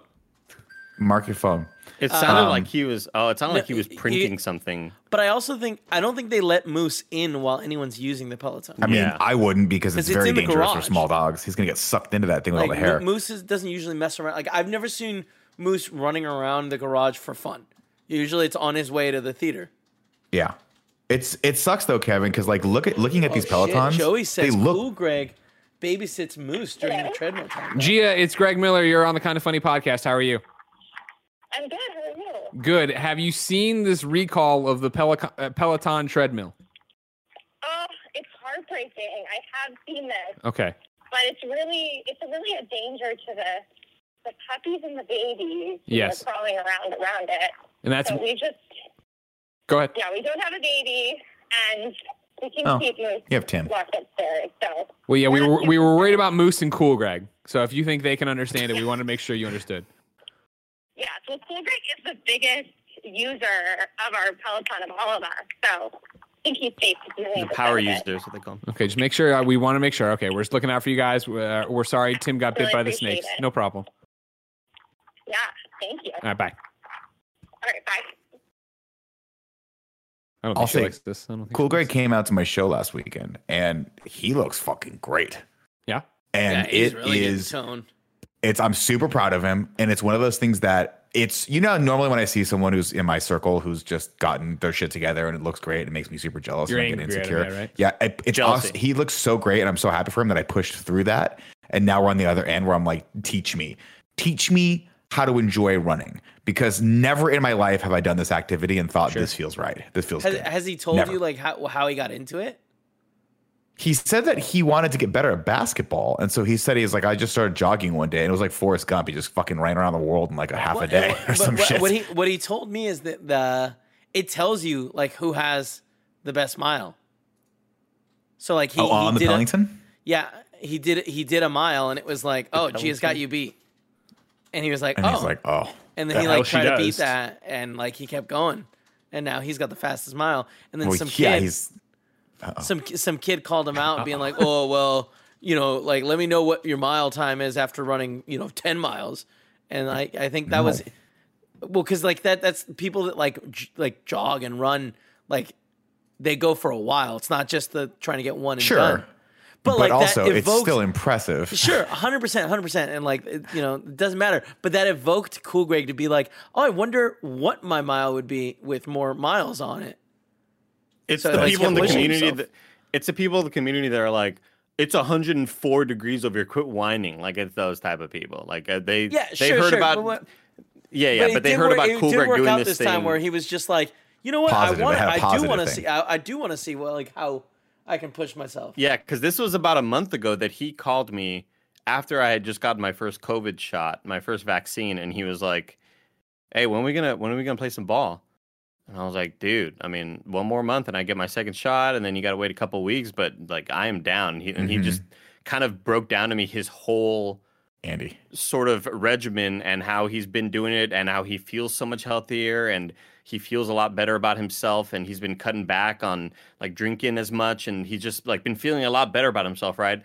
Mark your phone. It sounded Um, like he was. Oh, it sounded no, like he was he- printing something. But I also think I don't think they let Moose in while anyone's using the Peloton. I mean, Yeah. I wouldn't because it's 'Cause it's very dangerous for small dogs. He's gonna get sucked into that thing with like all the hair. Moose is, doesn't usually mess around. Like I've never seen Moose running around the garage for fun. Usually it's on his way to the theater. yeah, it's it sucks though, Kevin, because like look at looking at these Oh, shit. Pelotons. Joey they says, look. "Cool, Greg, babysits Moose during the treadmill time." Gia, it's Greg Miller. You're on the Kind of Funny podcast. How are you? I'm good. How are you? Good. Have you seen this recall of the Pelic- uh, Peloton treadmill? Oh, it's heartbreaking. I have seen this, Okay. but it's really, it's really a danger to the the puppies and the babies who Yes. are crawling around around it. And that's So we just, go ahead. yeah, we don't have a baby, and we can Oh, keep Moose You have Tim. locked upstairs. So Well, yeah, we were we were worried about Moose and Cool Greg. So if you think they can understand it, we want to make sure you understood. Yeah, so Cool Greg is the biggest user of our Peloton of all of us. So I think he's safe to do The power user is what they call him. Okay, just make sure uh, we want to make sure. Okay, we're just looking out for you guys. Uh, we're sorry Tim got bit Really by the snakes. it. No problem. Yeah, thank you. All right, bye. All right, bye. I don't I'll think she say- likes this. I don't think Cool she Greg came out to my show last weekend, and he looks fucking great. Yeah. And yeah, it really is- getting tone. It's I'm super proud of him, and it's one of those things that it's you know normally when I see someone who's in my circle who's just gotten their shit together and it looks great, it makes me super jealous You're and angry insecure. that, right? Yeah, it, it's awesome. He looks so great, and I'm so happy for him that I pushed through that, and now we're on the other end where I'm like, teach me, teach me how to enjoy running because never in my life have I done this activity and thought this feels right. This feels Has, good. has he told Never. you like how how he got into it? He said that he wanted to get better at basketball. And so he said he's like, I just started jogging one day and it was like Forrest Gump. He just fucking ran around the world in like a half a day <laughs> or but some shit. what he what he told me is that the it tells you like who has the best mile. So like he, oh, he on the did a- yeah, he did he did a mile and it was like, oh, Gia's got you beat. And he was like, And oh, he's like, oh. and then the he like tried to beat that, and like he kept going, and now he's got the fastest mile. And then Well, some yeah, kid, he's some some kid called him out, being like, oh well, you know, like let me know what your mile time is after running, you know, ten miles. And I I think that was well because like that that's people that like j- like jog and run like they go for a while. It's not just the trying to get one and sure. done. But, But, like also, that it's evoked, still impressive. Sure, hundred percent, hundred percent, and like it, you know, it doesn't matter. But that evoked Cool Greg to be like, "Oh, I wonder what my mile would be with more miles on it." It's So the people in the community. That, it's the people in the community that are like, it's 104 degrees over here. Quit whining. Like it's those type of people. Like uh, they Yeah, they sure, heard sure. about but, what- yeah yeah, it but they heard work- about it Cool did work doing out this, this thing. time where he was just like, "You know what? Positive. I want. It had a I do want to see. I, I do want to see what like how I can push myself." Yeah, because this was about a month ago that he called me after I had just gotten my first COVID shot, my first vaccine, and he was like, "Hey, when are we gonna when are we gonna play some ball?" And I was like, "Dude, I mean, one more month and I get my second shot, and then you got to wait a couple weeks, but like I am down." He, and he Mhm. just kind of broke down to me his whole Andy. sort of regimen and how he's been doing it and how he feels so much healthier and he feels a lot better about himself and he's been cutting back on like drinking as much and he's just like been feeling a lot better about himself right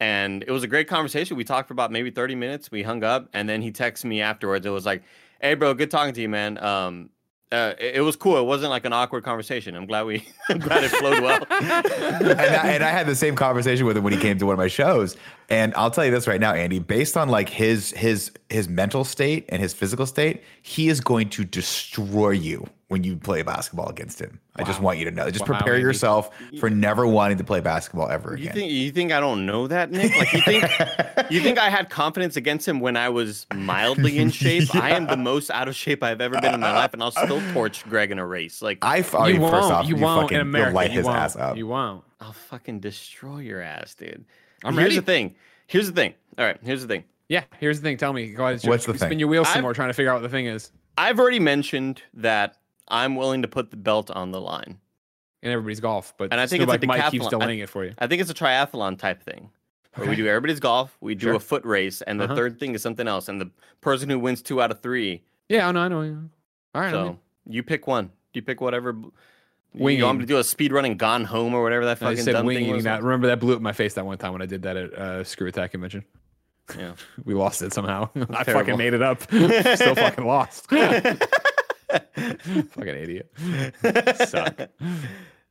and it was a great conversation. We talked for about maybe 30 minutes. We hung up, and then he texted me afterwards. It was like, "Hey, bro, good talking to you, man. Um, uh, it, it was cool. It wasn't like an awkward conversation. I'm glad we, <laughs> I'm glad it flowed well. <laughs> and, I, and I had the same conversation with him when he came to one of my shows. And I'll tell you this right now, Andy, based on like his his his mental state and his physical state, he is going to destroy you when you play basketball against him. I just want you to know. Just Wow, prepare Andy. yourself for never wanting to play basketball ever You again. think you think I don't know that, Nick? Like you think <laughs> you think I had confidence against him when I was mildly in <laughs> shape? I am the most out of shape I've ever been in my life, and I'll still torch Greg in a race. Like I, f- I you mean, won't. first off, you you won't fucking in you'll America. light you his won't. ass up. You won't. I'll fucking destroy your ass, dude. I'm Here's ready. the thing. Here's the thing. All right. Here's the thing. Yeah. Here's the thing. Tell me. Go ahead. What's the spin thing? your wheels some I've- more, trying to figure out what the thing is. I've already mentioned that I'm willing to put the belt on the line. And everybody's golf, but And I think it's a like Mike keeps delaying it for you. I think it's a triathlon type thing. Where we do everybody's golf, we do Sure. a foot race, and the Uh-huh. third thing is something else. And the person who wins two out of three. Yeah, I know, I know. I. All right, I So mean, you pick one. Do you pick whatever. Winging. You want me to do a speed running gone home or whatever that fucking dumb thing was? that. Remember that blew up my face that one time when I did that at uh, Screw Attack Convention. Yeah. <laughs> We lost it somehow. <laughs> I Terrible. fucking made it up. <laughs> Still fucking lost. <laughs> fucking idiot. Suck.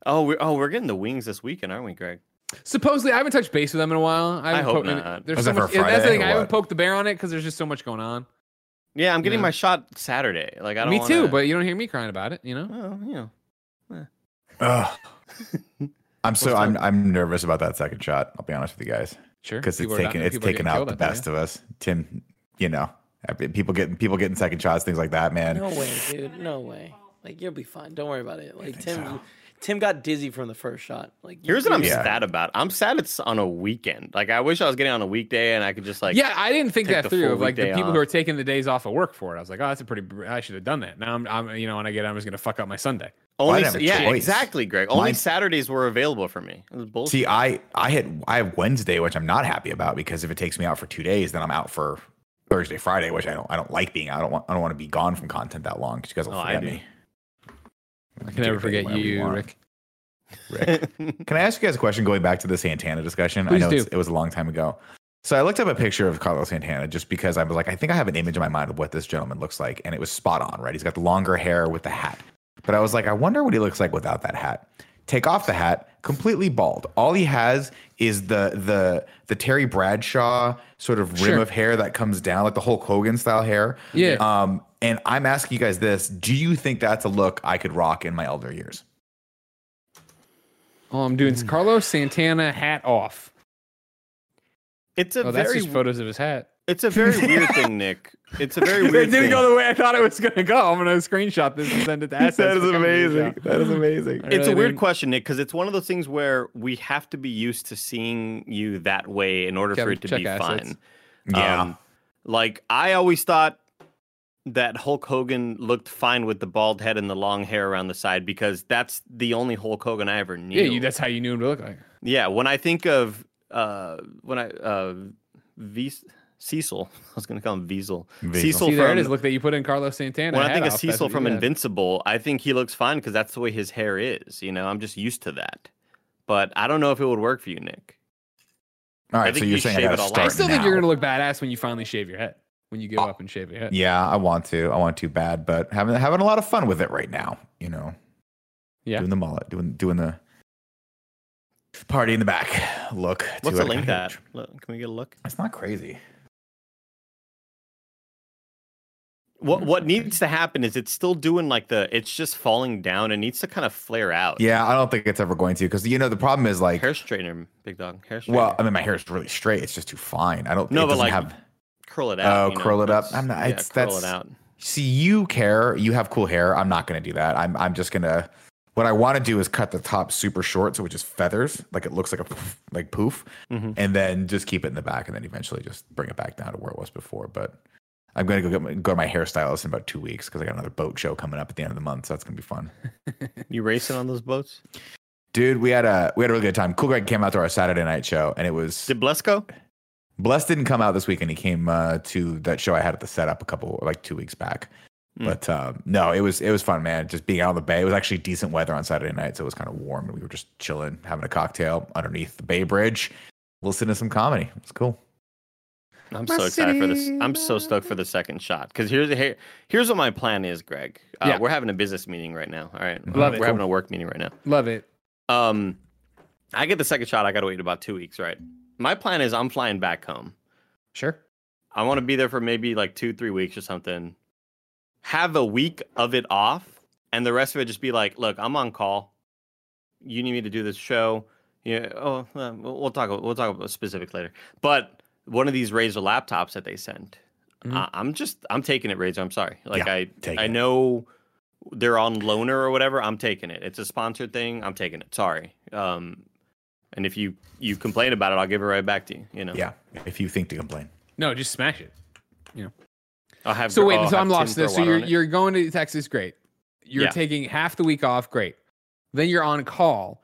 Oh, we're oh we're getting the wings this weekend, aren't we, Greg? Supposedly, I haven't touched base with them in a while. I, haven't hope poked- and not. There's Was so that for much. That's the thing. or I haven't what? poked the bear on it because there's just so much going on. Yeah, I'm getting Yeah. my shot Saturday. Like I don't. Me too, wanna- but you don't hear me crying about it. You know. well, you know. Eh. Ugh. <laughs> I'm so I'm I'm nervous about that second shot. I'll be honest with you guys Sure. because it's People are taken dying- it's people are taken getting out killed the out there, best of us. Tim, you know, I mean, people getting people getting second shots, things like that, man. No way, dude. No way. Like you'll be fine. Don't worry about it. Like Tim, so. Tim got dizzy from the first shot. Like Here's what I'm Yeah. sad about. I'm sad it's on a weekend. Like I wish I was getting on a weekday and I could just like. yeah, I didn't think that through. Of like the people off. who are taking the days off of work for it. I was like, oh, that's a pretty. I should have done that. Now I'm, I'm, you know, when I get, I'm just gonna fuck up my Sunday. Only didn't have a yeah, choice. exactly, Greg. Only Mine- Saturdays were available for me. It was bullshit. See, I I had I have Wednesday, which I'm not happy about because if it takes me out for two days, then I'm out for Thursday, Friday, which I don't I don't like being. I don't want I don't want to be gone from content that long because you guys will Oh, I forget do. me. I can never forget you, Rick. Rick. <laughs> Can I ask you guys a question going back to the Santana discussion? Please I know do. It's, it was a long time ago. So I looked up a picture of Carlos Santana just because I was like, I think I have an image in my mind of what this gentleman looks like, and it was spot on, right? He's got the longer hair with the hat. But I was like, I wonder what he looks like without that hat. Take off the hat, completely bald. All he has is the the the Terry Bradshaw sort of rim Sure. of hair that comes down, like the Hulk Hogan style hair. Yeah. Um, and I'm asking you guys this: Do you think that's a look I could rock in my elder years? Oh, I'm doing Carlos Santana hat off. It's a Oh, that's just photos of his hat. it's a very weird thing, <laughs> Nick. It's a very <laughs> weird. It didn't thing. go the way I thought it was gonna go. I'm gonna screenshot this and send it to <laughs> assets. That is for company to amazing. That is amazing. I It's a weird didn't- question, Nick, because it's one of those things where we have to be used to seeing you that way in order for it to be assets. fine. Yeah. Um, like I always thought that Hulk Hogan looked fine with the bald head and the long hair around the side because that's the only Hulk Hogan I ever knew. Yeah, you, that's how you knew him to look like. Yeah, when I think of uh when I uh v- Cecil, <laughs> I was gonna call him Wiesel. Wiesel. Cecil See, there from it is. Look that you put in Carlos Santana. when I think of off, Cecil from. Invincible, I think he looks fine because that's the way his hair is. You know, I'm just used to that. But I don't know if it would work for you, Nick. All I right, think so you're you saying I shave gotta it all start I still think you're gonna look badass when you finally shave your head. When you give uh, up and shave your head. Yeah, I want to. I want to bad, but having having a lot of fun with it right now. You know, Yeah. doing the mullet, doing doing the party in the back. <laughs> Look, What's the link at? Look, Can we get a look? It's not crazy. What what needs to happen is it's still doing like the it's just falling down. and needs to kind of flare out. Yeah, I don't think it's ever going to because you know the problem is like, Hair straightener, big dog. Hair straightener. well, I mean, my hair is really straight. It's just too fine. I don't. No, it but, like, have. curl it out. Oh, you know, curl it up. I'm not- Yeah, it's- curl that's- it out. See, you care. You have cool hair. I'm not going to do that. I'm I'm just gonna. What I want to do is cut the top super short, so it just feathers, like it looks like a poof, like poof, Mhm. and then just keep it in the back, and then eventually just bring it back down to where it was before. But I'm going to go get my, go to my hairstylist in about two weeks because I got another boat show coming up at the end of the month, so that's going to be fun. <laughs> You racing on those boats? Dude, we had a we had a really good time. Cool Greg came out to our Saturday night show, and it was Did Bless go? Bless didn't come out this weekend. He came uh, to that show I had at the setup a couple like two weeks back. Mm. But um, no, it was it was fun, man. Just being out on the bay. It was actually decent weather on Saturday night, so it was kind of warm, and we were just chilling, having a cocktail underneath the Bay Bridge. listen to some comedy. It's cool. I'm My so excited for this. I'm so stoked for the second shot because here's here, here's what my plan is, Greg. Uh, Yeah. We're having a business meeting right now. All right, Love we're it. having a work meeting right now. Love it. Um, I get the second shot. I got to wait about two weeks, right? My plan is I'm flying back home. Sure. I want to be there for maybe like two, three weeks or something. Have a week of it off, and the rest of it just be like, look, I'm on call. You need me to do this show. Yeah. Oh, we'll we'll talk. We'll talk about specifics later. But one of these Razer laptops that they sent, Mhm. I, I'm just I'm taking it, Razer. I'm sorry. Like Yeah, I take I it. know they're on loaner or whatever. I'm taking it. It's a sponsored thing. I'm taking it. Sorry. Um, and if you you complain about it, I'll give it right back to you. You know. Yeah, if you think to complain. No, just smash it. You know. I'll have. So wait, I'll so I'm lost. This. So you're you're going to Texas, great. You're Yeah. taking half the week off, great. Then you're on call,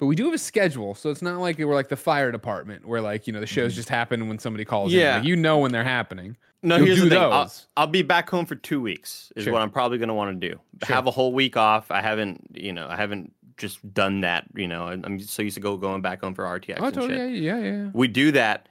but we do have a schedule, so it's not like we're like the fire department where like you know the shows just happen when somebody calls. in. Mm-hmm. Yeah. Like, you know when they're happening. No, You'll here's do the thing. I'll. I'll be back home for two weeks. Is Sure. what I'm probably going to want to do. Sure. Have a whole week off. I haven't, you know, I haven't just done that. You know, I'm so used to go going back home for RTX Oh, and totally. shit. Yeah, yeah, yeah. We do that,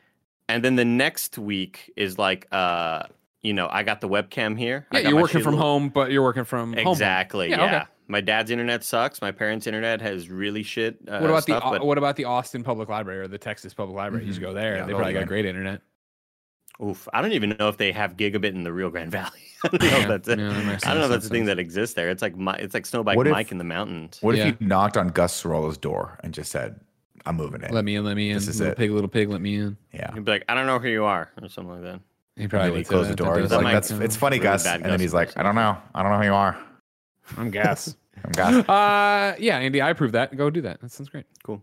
and then the next week is like, uh, you know, I got the webcam here. I Yeah, you're working from little- home, but you're working from home. Exactly. Yeah, Yeah. okay. My dad's internet sucks. My parents' internet has really shit. Uh, What about stuff, the but- what about the Austin Public Library or the Texas Public Library? You just go there. Yeah, they probably got great internet. Oof, I don't even know if they have gigabit in the Rio Grande Valley. I don't know Yeah, if that's <laughs> a, yeah, that I don't know if that's a thing that exists there. It's like my, it's like Snowbike What if- Mike in the mountains. What Yeah. if you knocked on Gus Sorola's door and just said, "I'm moving in"? Let me in. Let me in. This is little it. pig, little pig. Let me in. yeah. He'd be like, I don't know who you are, or something like that. He And probably then he would say closed the door. That He's does like, "That's it's funny, really Gus." And then he's like, "I don't know. I don't know who you are. I'm gas. <laughs> I'm Gus." uh, yeah, Andy, I approve that. Go do that. That sounds great. Cool.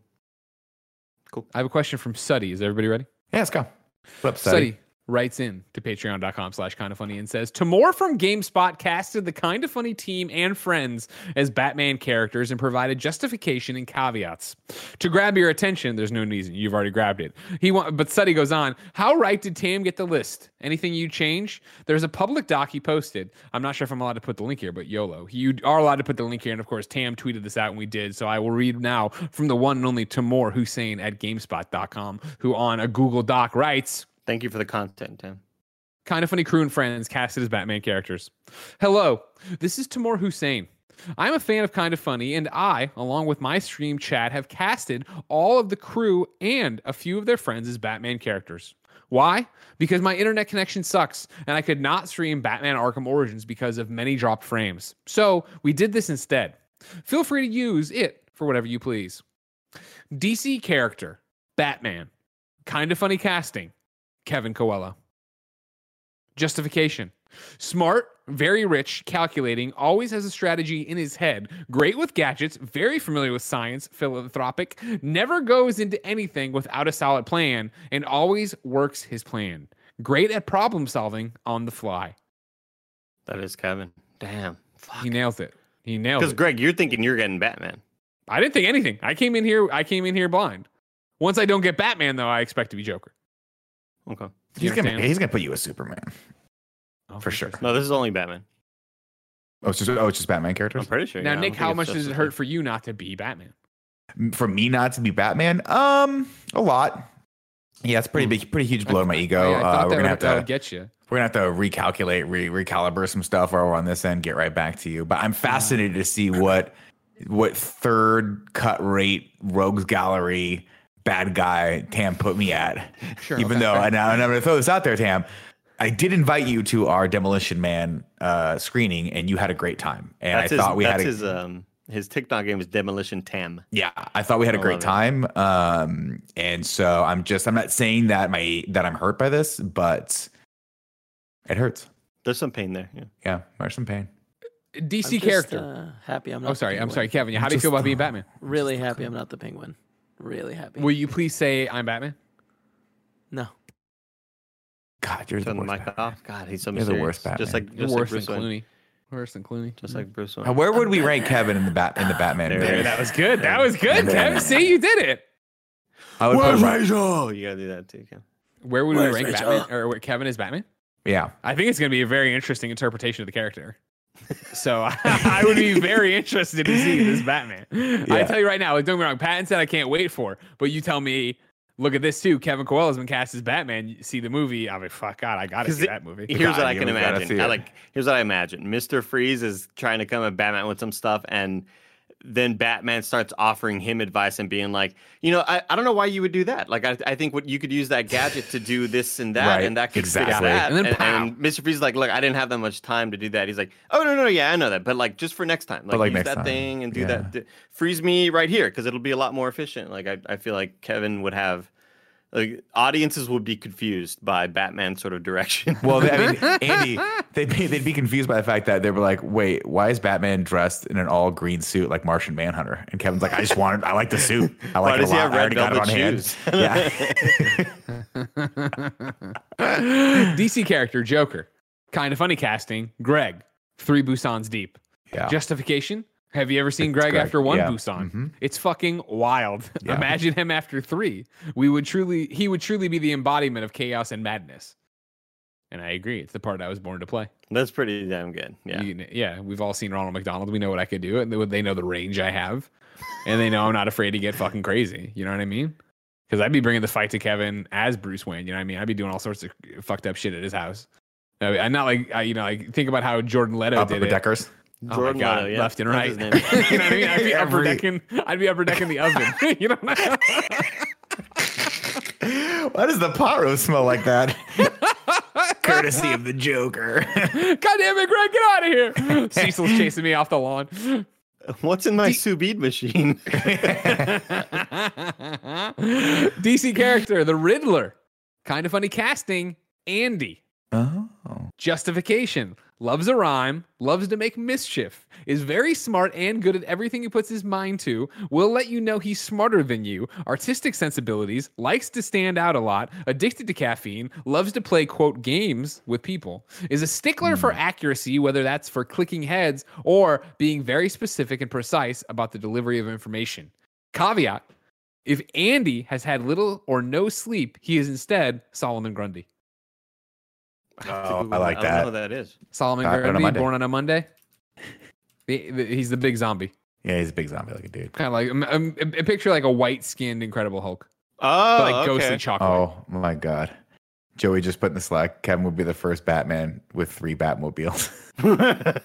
Cool. I have a question from Suddy. Is everybody ready? yeah, let's go. Flip Suddy study. Writes in to patreon.com slash kind of funny and says Tamoor from GameSpot casted the kind of funny team and friends as Batman characters and provided justification and caveats. To grab your attention, there's no reason. You've already grabbed it. He wa- but Suddy goes on, how right did Tam get the list? Anything you change? There's a public doc he posted. I'm not sure if I'm allowed to put the link here, but YOLO. You are allowed to put the link here. And of course, Tam tweeted this out and we did. So I will read now from the one and only Tamoor Hussain at GameSpot.com, who on a Google Doc writes, Thank you for the content, Tim. Kind of funny crew and friends casted as Batman characters. Hello, this is Tamoor Hussain. I'm a fan of Kind of Funny, and I, along with my stream chat, have casted all of the crew and a few of their friends as Batman characters. Why? Because my internet connection sucks, and I could not stream Batman Arkham Origins because of many dropped frames. So we did this instead. Feel free to use it for whatever you please. DC character, Batman. Kind of funny casting, Kevin Coello. Justification. Smart, very rich, calculating, always has a strategy in his head, great with gadgets, very familiar with science, philanthropic, never goes into anything without a solid plan, and always works his plan. Great at problem solving on the fly. That is Kevin. Damn. He nails it. He nails it. Because. Greg, you're thinking you're getting Batman. I didn't think anything. I came in here. I came in here blind. Once I don't get Batman, though, I expect to be Joker. Okay. He's gonna he's gonna put you as Superman Oh, for sure. No, this is only Batman. Oh, it's just oh, it's just Batman characters. I'm pretty sure. Now, yeah, Nick, how much does it hurt for you not to be Batman? For me not to be Batman, um, a lot. Yeah, it's pretty big, pretty huge blow to my ego. Yeah, I uh, we're gonna would, have to would get you. we're gonna have to recalculate, re- recalibrate some stuff while we're on this end, get right back to you. But I'm fascinated to see what what third cut rate rogues gallery bad guy Tam put me at. Sure, Even okay, though, fair. and, I- and I'm gonna throw this out there, Tam. I did invite you to our Demolition Man uh, screening, and you had a great time. And That's I his, thought we that's had a, his um his TikTok game is Demolition Tam. yeah, I thought we had a I great time. Um, and so I'm just I'm not saying that my that I'm hurt by this, but it hurts. There's some pain there. Yeah. Yeah, there's some pain. DC I'm just, character. uh, happy I'm not. oh, the sorry. I'm sorry, Kevin. How do you feel about being Batman? Really happy I'm not the penguin. Really happy. Will you please say I'm Batman? no. God, you're the Turn the worst. mic Batman. off. God, he's so You're the mysterious. worst Just like You're just worse like than Bruce Wayne. Clooney. Worse than Clooney. Just like Bruce Wayne. Now, Where would we rank Kevin in the bat in the Batman? There, movie? that was good. That was good, Kevin. See, you did it. I would put him right- Oh, you gotta do that too. Kim. Where would we rank Rachel? Batman or Kevin is Batman? Yeah, I think it's going to be a very interesting interpretation of the character. So <laughs> I would be very interested to see this Batman. I tell you right now, like, don't get me wrong, Patton said I can't wait for, but you tell me look at this too. Kevin Coello has been cast as Batman. You see the movie. I'm like, fuck God, I gotta see it- that movie. Here's what I can imagine. I like here's what I imagine. Mr. Freeze is trying to come at Batman with some stuff and then Batman starts offering him advice and being like, you know, I, I don't know why you would do that. Like I, I think what you could use that gadget to do this and that Right, and that could fix exactly. that. And then and, pow. and Mr. Freeze is like, look, I didn't have that much time to do that. He's like, oh no, no, yeah, I know that. But like just for next time. Like, like, use that time. thing and do Yeah. that. Freeze me right here because it'll be a lot more efficient. Like I, I feel like Kevin would have like audiences would be confused by Batman sort of direction. <laughs> Well, I mean, <laughs> Andy, they'd be, they'd be confused by the fact that they were like, wait, why is Batman dressed in an all green suit like Martian Manhunter? And Kevin's like, I just wanted, I like the suit. I like Why it does a he lot. have I red already got it on velvet hand. shoes? <laughs> DC character Joker. Kind of funny casting. Greg. Three Busans deep. Yeah. Justification. Have you ever seen Greg, Greg, after one yeah. Busan? Mhm. It's fucking wild. <laughs> Yeah. Imagine him after three. We would truly, he would truly be the embodiment of chaos and madness. And I agree. It's the part I was born to play. That's pretty damn good. Yeah. You- yeah. We've all seen Ronald McDonald. We know what I could do, and they, they know the range I have, and they know I'm not afraid to get fucking crazy. You know what I mean? Because I'd be bringing the fight to Kevin as Bruce Wayne. You know what I mean? I'd be doing all sorts of fucked up shit at his house. I mean, I'm not like I, you know, like think about how Jared Leto Upper did it. deckers. Oh Jordan my God, yeah. left and right. <laughs> you know what I mean? I'd be <laughs> upper decking. I'd be upper decking the oven. <laughs> you know. Why does the pot roast smell like that? Courtesy of the Joker. God damn it, Greg, get out of here! Cecil's chasing me off the lawn. What's in my sous vide machine? DC character, the Riddler. Kind of funny casting, Andy. oh. Justification. Loves a rhyme, loves to make mischief, is very smart and good at everything he puts his mind to, will let you know he's smarter than you, artistic sensibilities, likes to stand out a lot, addicted to caffeine, loves to play, quote, games with people, is a stickler for hmm. accuracy, whether that's for clicking heads or being very specific and precise about the delivery of information. Caveat if Andy has had little or no sleep, he is instead Solomon Grundy. Oh, I like I don't know that. who that is. Solomon on a Grundy, Monday. born on a Monday. The- the- he's the big zombie. Yeah, he's a big zombie looking dude. Kind of like um, um, a picture like a white skinned Incredible Hulk, Oh, but like ghostly chocolate. Oh my god. Joey just put in the Slack. Kevin would be the first Batman with three Batmobiles. <laughs>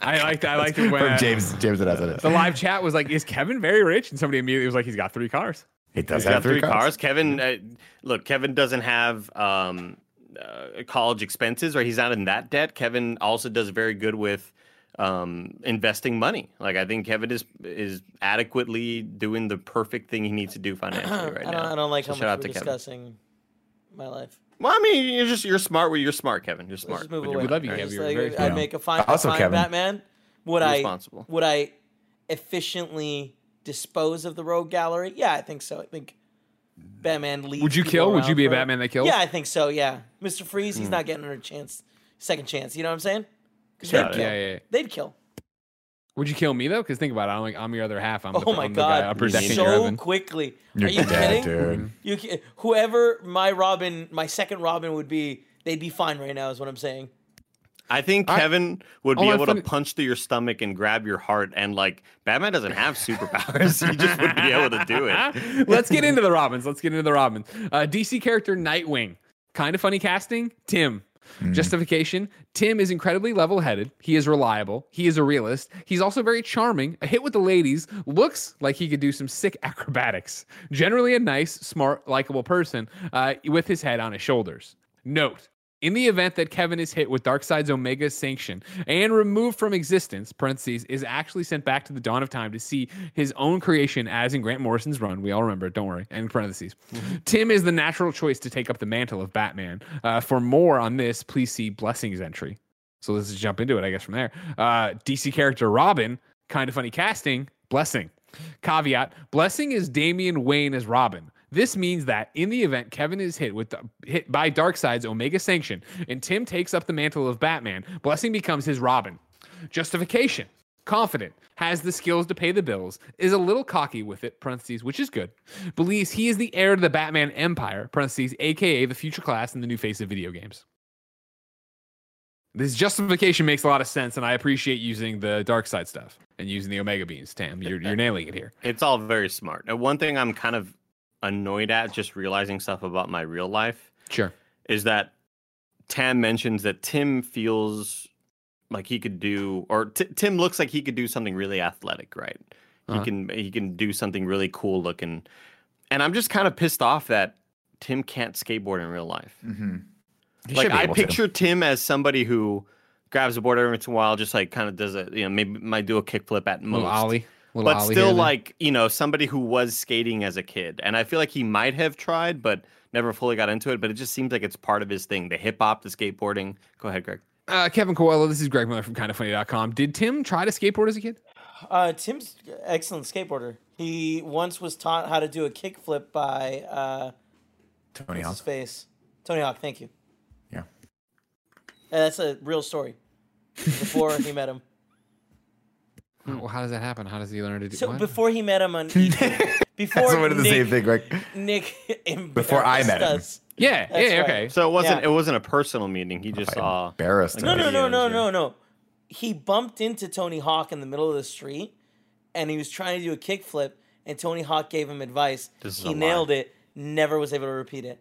I liked I liked it when From uh, James James that has it. the live chat was like, "Is Kevin very rich?" And somebody immediately was like, "He's got three cars." He does He's have got three cars. Kevin, uh, look, Kevin doesn't have um, uh, college expenses, right? He's not in that debt. Kevin also does very good with um, investing money. Like I think Kevin is is adequately doing the perfect thing he needs to do financially <clears throat> right I, don't, now. I don't like So how much we're to Kevin. discussing my life. Well, I mean, you're just you're smart. Where you're smart, Kevin. You're Let's smart. just move away. We love you, Kevin. Like, very I'd make a fine, Also, a fine Kevin. Batman. Would I would I efficiently dispose of the rogue gallery? Yeah, I think so. I think Batman leads. Would you kill? Would you be a. Batman that kills? Yeah, I think so. Yeah, Mr. Freeze, Hmm. he's not getting a chance, second chance. You know what I'm saying? Got they'd kill. yeah, yeah. yeah. They'd kill. Would you kill me though? Because think about it. I'm like I'm your other half. I'm the, Oh my I'm the guy god! upper decking your So oven. quickly. You're Are you dead, kidding? dude. You whoever my Robin, my second Robin would be, they'd be fine right now. Is what I'm saying. I think I- Kevin would be I'm able to punch through your stomach and grab your heart, and like Batman doesn't have superpowers. <laughs> he just wouldn't be able to do it. <laughs> Let's get into the Robins. Let's get into the Robins. Uh, DC character Nightwing. Kind of funny casting. Tim. Justification Tim is incredibly level headed. He is reliable. He is a realist. He's also very charming, a hit with the ladies, looks like he could do some sick <laughs> acrobatics. Generally, a nice, smart, likable person uh, with his head on his shoulders. Note in the event that Kevin is hit with Darkseid's Omega sanction and removed from existence, parentheses, is actually sent back to the dawn of time to see his own creation as in Grant Morrison's run. We all remember it, don't worry. And parentheses. <laughs> Tim is the natural choice to take up the mantle of Batman. Uh, for more on this, please see Blessings entry. So let's just jump into it, I guess, from there. Uh, DC character Robin, kind of funny casting, Blessing. Caveat Blessing is Damian Wayne as Robin. This means that in the event Kevin is hit with the, hit by Darkseid's Omega Sanction and Tim takes up the mantle of Batman, Blessing becomes his Robin. Justification. Confident, has the skills to pay the bills, is a little cocky with it, parentheses, which is good. Believes he is the heir to the Batman Empire, parentheses, aka the future class and the new face of video games. This justification makes a lot of sense, and I appreciate using the Darkseid stuff and using the Omega Beams, Tam, you're, you're nailing it here. It's all very smart. And one thing I'm kind of annoyed at just realizing stuff about my real life Sure. is that Tam mentions that Tim feels like he could do, or T- Tim looks like he could do something really athletic, right? Uh-huh. He can he can do something really cool looking, and I'm just kind of pissed off that Tim can't skateboard in real life. Mhm. Like I able to. picture Tim as somebody who grabs a board every once in a while, just like kind of does a you know maybe might do a kickflip at most, Little ollie. Little but ollie still here and like you know somebody who was skating as a kid, and I feel like he might have tried, but never fully got into it. But it just seems like it's part of his thing: the hip hop, the skateboarding. Go ahead, Greg. Uh, Kevin Coello, this is Greg Miller from kindoffunny.com. Did Tim try to skateboard as a kid? Uh, Tim's excellent skateboarder. He once was taught how to do a kickflip by uh, Tony what's Hawk. face? Tony Hawk. Thank you. Yeah. And that's a real story. Before he <laughs> met him. Well, hmm. how does that happen? How does he learn to do So what? before he met him on <laughs> before Someone did the Nick, same thing, Greg. Nick <laughs> Before I met him. us. Yeah, That's yeah, right. okay. So it wasn't Yeah. it wasn't a personal meeting. He just saw. Embarrassed. No, him. no, no, no, no, no. He bumped into Tony Hawk in the middle of the street, and he was trying to do a kickflip, and Tony Hawk gave him advice. This is he a lie. nailed it. Never was able to repeat it.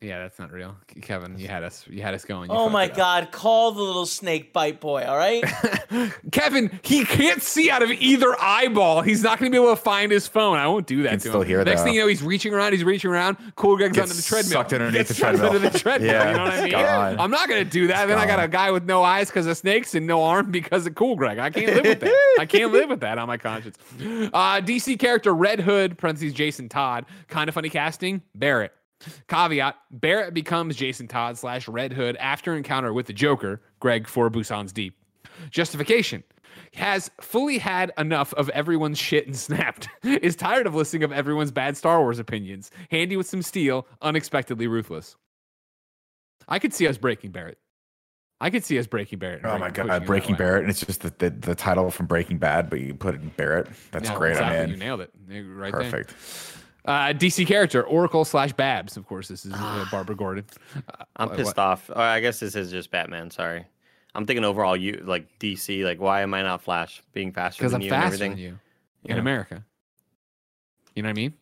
Yeah, that's not real. Kevin, you had us you had us going. You Oh my it up. God! Call the little snake bite boy. All right. <laughs> Kevin, he can't see out of either eyeball. He's not going to be able to find his phone. I won't do that Can to still him. hear, Next though. thing you know, he's reaching around. He's reaching around. Cool Greg's Gets under the treadmill. sucked underneath Gets the sucked treadmill. Under the treadmill. Yeah, You know what I mean? Gone. I'm not going to do that. then I got a guy with no eyes because of snakes and no arm because of Cool Greg. I can't live with that. I can't live with that on my conscience. Uh, DC character Red Hood, parentheses Jason Todd. Kind of funny casting. Barrett. Caveat: Barrett becomes Jason Todd slash Red Hood after encounter with the Joker, Greg for Busan's Deep. Justification: Has fully had enough of everyone's shit and <laughs> snapped. Is tired of listening of everyone's bad Star Wars opinions. Handy with some steel, unexpectedly ruthless. I could see us breaking Barrett. I could see us breaking Barrett. Oh my god, Breaking. Barrett, and it's just the, the, the title from Breaking Bad, but you put it in Barrett. That's Yeah, great. exactly. I'm You nailed it. Right there. Uh, DC character Oracle slash Babs. Of course, this is uh, Barbara Gordon. Uh, I'm pissed what- off. Oh, I guess this is just Batman. Sorry. I'm thinking overall, you like DC. Like, why am I not Flash being faster because than I'm you and faster everything? than you in Yeah. America. You know what I mean?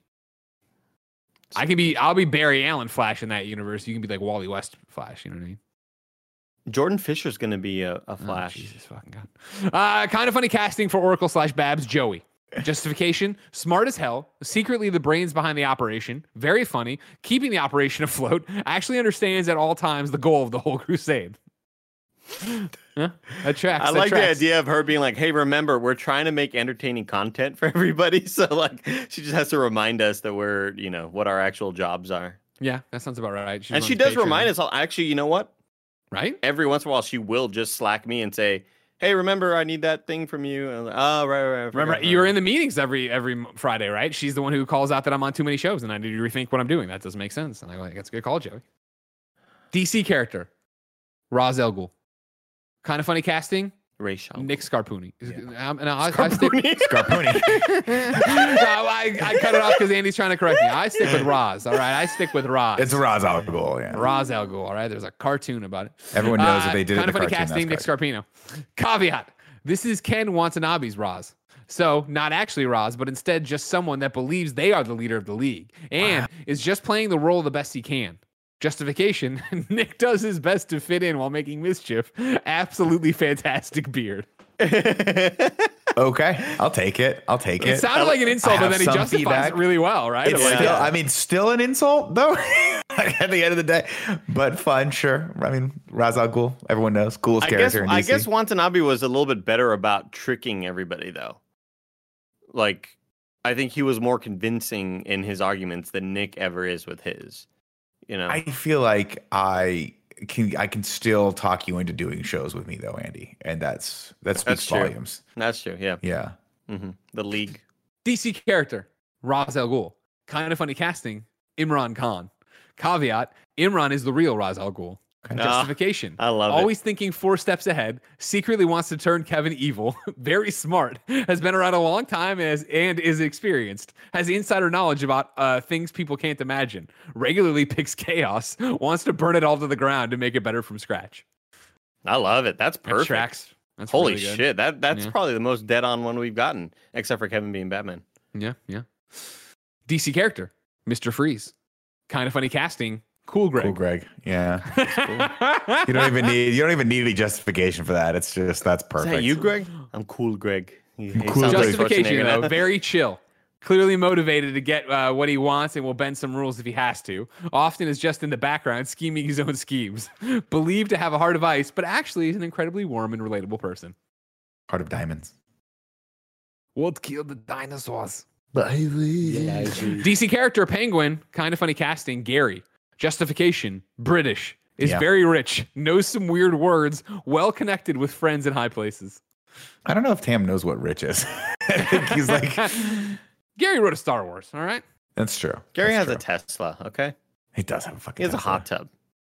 I can be. I'll be Barry Allen Flash in that universe. You can be like Wally West Flash. You know what I mean? Jordan Fisher's gonna be a, a Oh, Flash. Jesus fucking god. Uh, kind of funny casting for Oracle slash Babs Joey. Justification: smart as hell, secretly the brains behind the operation. Very funny, keeping the operation <laughs> afloat. Actually understands at all times the goal of the whole crusade. yeah, that tracks. I that like the idea of her being like, "Hey, remember, we're trying to make entertaining content for <laughs> everybody." So like, she just has to remind us that we're, you know, what our actual jobs are. Yeah, that sounds about right. and she does Patreon, remind us. all Actually, you know what? right? Every once in a while, she will just slack me and say, "Hey, remember, I need that thing from you." Like, oh, right, right. Remember, forgot, you're in the meetings every every Friday, right? She's the one who calls out that I'm on too many shows and I need to rethink what I'm doing. That doesn't make sense. And I go, like, that's a good call, Joey. DC character, Ra's al Ghul. Kind of funny casting, Rachel. Nick Scarpuni. Um, and I, I stick. <laughs> Scarponi. No, I, I cut it off because Andy's trying to correct me. I stick with Roz. All right, I stick with Roz. it's Ra's al Ghul, yeah. Ra's al Ghul. All right, there's a cartoon about it. Everyone knows that they did it Kind in of the funny cartoon, casting, Nick Scarpino. <laughs> Caveat: This is Ken Watanabe's Roz. So not actually Roz, but instead just someone that believes they are the leader of the league and is just playing the role the best he can. Justification: <laughs> Nick does his best to fit in while making mischief. Absolutely fantastic beard. <laughs> Okay, I'll take it. I'll take it. It sounded like an insult, but then he some justifies feedback. it really well, right? It's Like, still, yeah. I mean, still an insult though. <laughs> At the end of the day, but fun, sure. I mean, Ra's al Ghul, everyone knows, coolest I guess character in I guess Watanabe was a little bit better about tricking everybody though. Like I think he was more convincing in his arguments than Nick ever is with his. You know. I feel like I can I can still talk you into doing shows with me though, Andy, and that's that speaks That's true. volumes. That's true. Yeah. Yeah. hmm The league. DC character, Ra's al Ghul. Kind of funny casting, Imran Khan. Caveat, Imran is the real Ra's al Ghul. Ah, Justification. I love it. Always thinking four steps ahead, secretly wants to turn Kevin evil, <laughs> very smart, has been around a long time as, and is experienced, has insider knowledge about uh, things people can't imagine, regularly picks chaos, <laughs> wants to burn it all to the ground to make it better from scratch. I love it. That's That perfect. tracks. That's Holy really shit. That that's Yeah. probably the most dead on one we've gotten, except for Kevin being Batman. Yeah, yeah. DC character, Mr. Freeze. Kind of funny casting, Cool Greg. Cool, Greg. Yeah. <laughs> You don't even need you don't even need any justification for that. It's just that's Is perfect. that you, Greg? I'm cool, Greg. He, he Cool Justification Schwarzenegger. though, very chill. Clearly motivated to get uh, what he wants and will bend some rules if he has to. Often is just in the background scheming his own schemes. <laughs> Believed to have a heart of ice, but actually is an incredibly warm and relatable person. Heart of diamonds. What killed the dinosaurs? Yeah. DC character Penguin, kind of funny casting. Gary, justification British, is Yeah. very rich, knows some weird words, well connected with friends in high places. I don't know if Tam knows what rich is. <laughs> He's like <laughs> Gary wrote a Star Wars. All right, that's true. Gary That's has a. Tesla, okay? He does have a fucking He has a hot tub.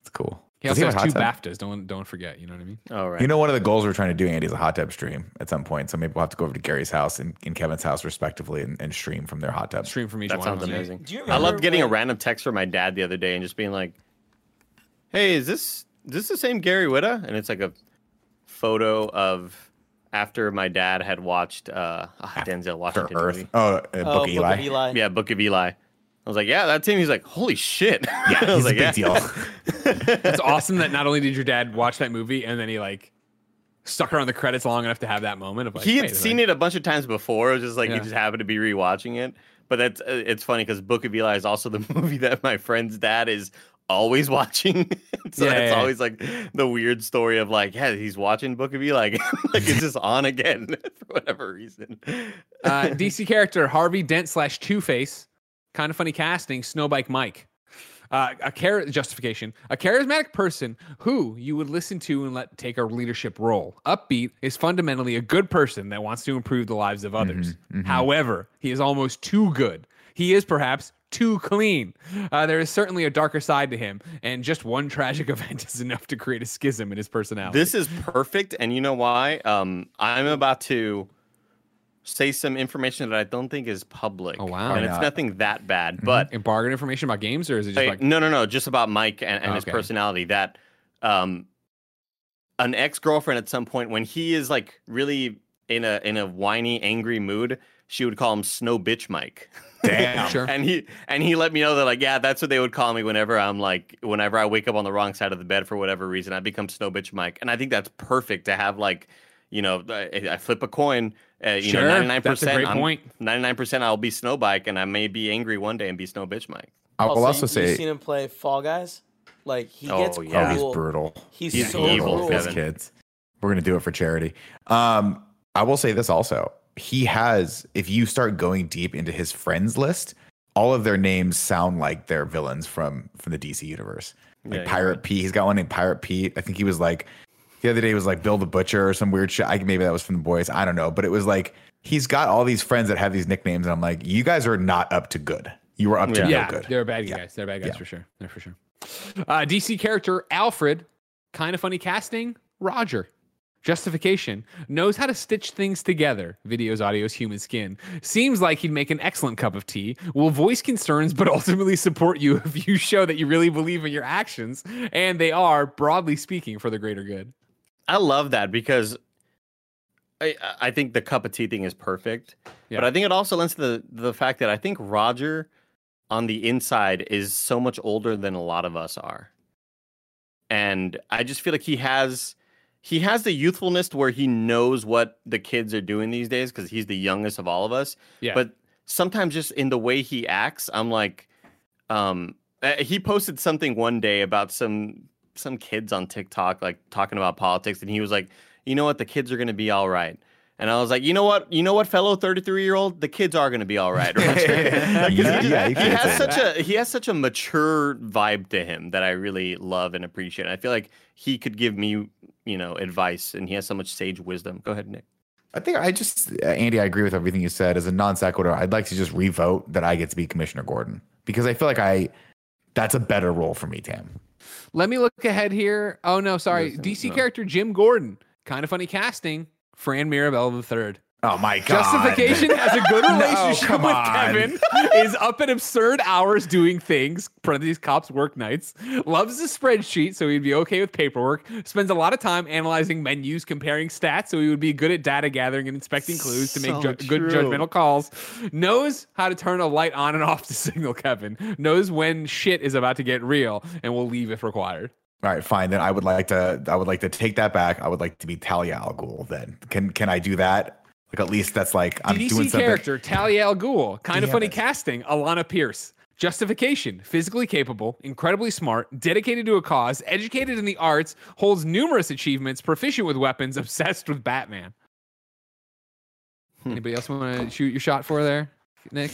It's cool. He Does also have has two tub? BAFTAs. Don't don't forget. You know what I mean? All right. You know, one of the goals we're trying to do, Andy, is a hot tub stream at some point. So maybe we'll have to go over to Gary's house and, and Kevin's house, respectively, and, and stream from their hot tubs. Stream from each that one. sounds of amazing. Do you I remember loved getting a random text from my dad the other day and just being like, "Hey, is this is this the same Gary Whitta?" And it's like a photo of after my dad had watched uh, ah, Denzel For Washington Earth. movie. Oh, uh, Oh, Book of Eli. Of Eli. Yeah, Book of Eli. I was like, "Yeah, that team. He's like, "Holy shit!" Yeah, <laughs> I was he's a like, big "Yeah." deal. <laughs> It's awesome that not only did your dad watch that movie and then he like stuck around the credits long enough to have that moment of like he had a seen second. it a bunch of times before. It was just like Yeah. he just happened to be rewatching it. But that's uh, it's funny because Book of Eli is also the <laughs> movie that my friend's dad is always watching. so Yeah, it's yeah. always like the weird story of like, yeah, he's watching Book of Eli, again. like it's just on again for whatever reason. uh, DC character Harvey Dent slash Two Face, kind of funny casting. Snowbike Mike, uh, a char- justification, a charismatic person who you would listen to and let take a leadership role. Upbeat is fundamentally a good person that wants to improve the lives of others. However, he is almost too good. He is perhaps too clean. Uh, there is certainly a darker side to him, and just one tragic <laughs> event is enough to create a schism in his personality. This is perfect, and you know why? Um, I'm about to say some information that I don't think is public. Oh, wow. And Why it's not? nothing that bad, but embargoed information about games, or is it just Hey, like no, no, no, just about Mike and, and his Okay. personality. That um, an ex girlfriend at some point when he is like really in a in a whiny, angry mood, she would call him Snow Bitch Mike. Damn. Sure. and he and he let me know that like yeah, that's what they would call me whenever I'm like whenever I wake up on the wrong side of the bed for whatever reason, I become Snow Bitch Mike, and I think that's perfect to have like. You know, I, I flip a coin. Uh, you Sure, know, ninety nine that's a great percent. point. Ninety nine percent. I'll be Snow Bike, and I may be angry one day and be Snow Bitch Mike. I will also you, say, you've seen him play Fall Guys. Like he Oh, gets yeah. oh, he's brutal. He's, He's so evil, cruel. Those Kevin. kids. We're gonna do it for charity. Um, I will say this also. He has, if you start going deep into his friends list, all of their names sound like they're villains from from the DC universe. Like Yeah, you're Pirate Pete. He's got one named Pirate Pete. I think he was like the other day was like Bill the Butcher or some weird shit. I, maybe that was from the boys. I don't know. But it was like he's got all these friends that have these nicknames, and I'm like, you guys are not up to good. You are up to Yeah. no yeah, good. they're bad Yeah. guys. They're bad guys Yeah. for sure. They're for sure. Uh, DC character Alfred, kind of funny casting. Roger, justification knows how to stitch things together. Videos, audios, human skin. Seems like he'd make an excellent cup of tea. Will voice concerns, but <laughs> ultimately support you if you show that you really believe in your actions, and they are broadly speaking for the greater good. I love that because I I think the cup of tea thing is perfect. Yeah. But I think it also lends to the the fact that I think Roger on the inside is so much older than a lot of us are. And I just feel like he has he has the youthfulness to where he knows what the kids are doing these days because he's the youngest of all of us. Yeah. But sometimes just in the way he acts, I'm like, um, uh, he posted something one day about some some kids on TikTok like talking about politics, and he was like, you know what, the kids are gonna be all right. And I was like, you know what, you know what, fellow 33 year old, the kids are gonna be all right. 'cause <laughs> <laughs> he yeah, just- yeah, you he has such a he has such a mature vibe to him that I really love and appreciate. And I feel like he could give me, you know, advice, and he has so much sage wisdom. Go ahead, Nick. I think I just, uh, Andy, I agree with everything you said. As a non sequitur, I'd like to just revote that I get to be Commissioner Gordon because I feel like I, that's a better role for me, Tam. Let me look ahead here. Oh no, sorry. Listen, DC no. character Jim Gordon. Kind of funny casting. Fran Mirabella III. Oh my god. Justification has a good <laughs> relationship come with on. Kevin, is up at absurd hours doing things, parentheses cops work nights, loves the spreadsheet, so he'd be okay with paperwork, spends a lot of time analyzing menus, comparing stats, so he would be good at data gathering and inspecting clues to make So ju- good judgmental calls, knows how to turn a light on and <laughs> off to signal Kevin, knows when shit is about to get real, and will leave if required. All right, fine. Then I would like to. I would like to take that back. I would like to be Talia al Ghul. Then can can I do that? Like at least that's like I'm doing something. character Talia al Ghul. <laughs> Kind of funny it. casting. Alana Pierce. Justification: physically capable, incredibly smart, dedicated to a cause, educated in the arts, holds numerous achievements, proficient with weapons, <laughs> obsessed with Batman. Hmm. Anybody else want to shoot your shot for there, Nick?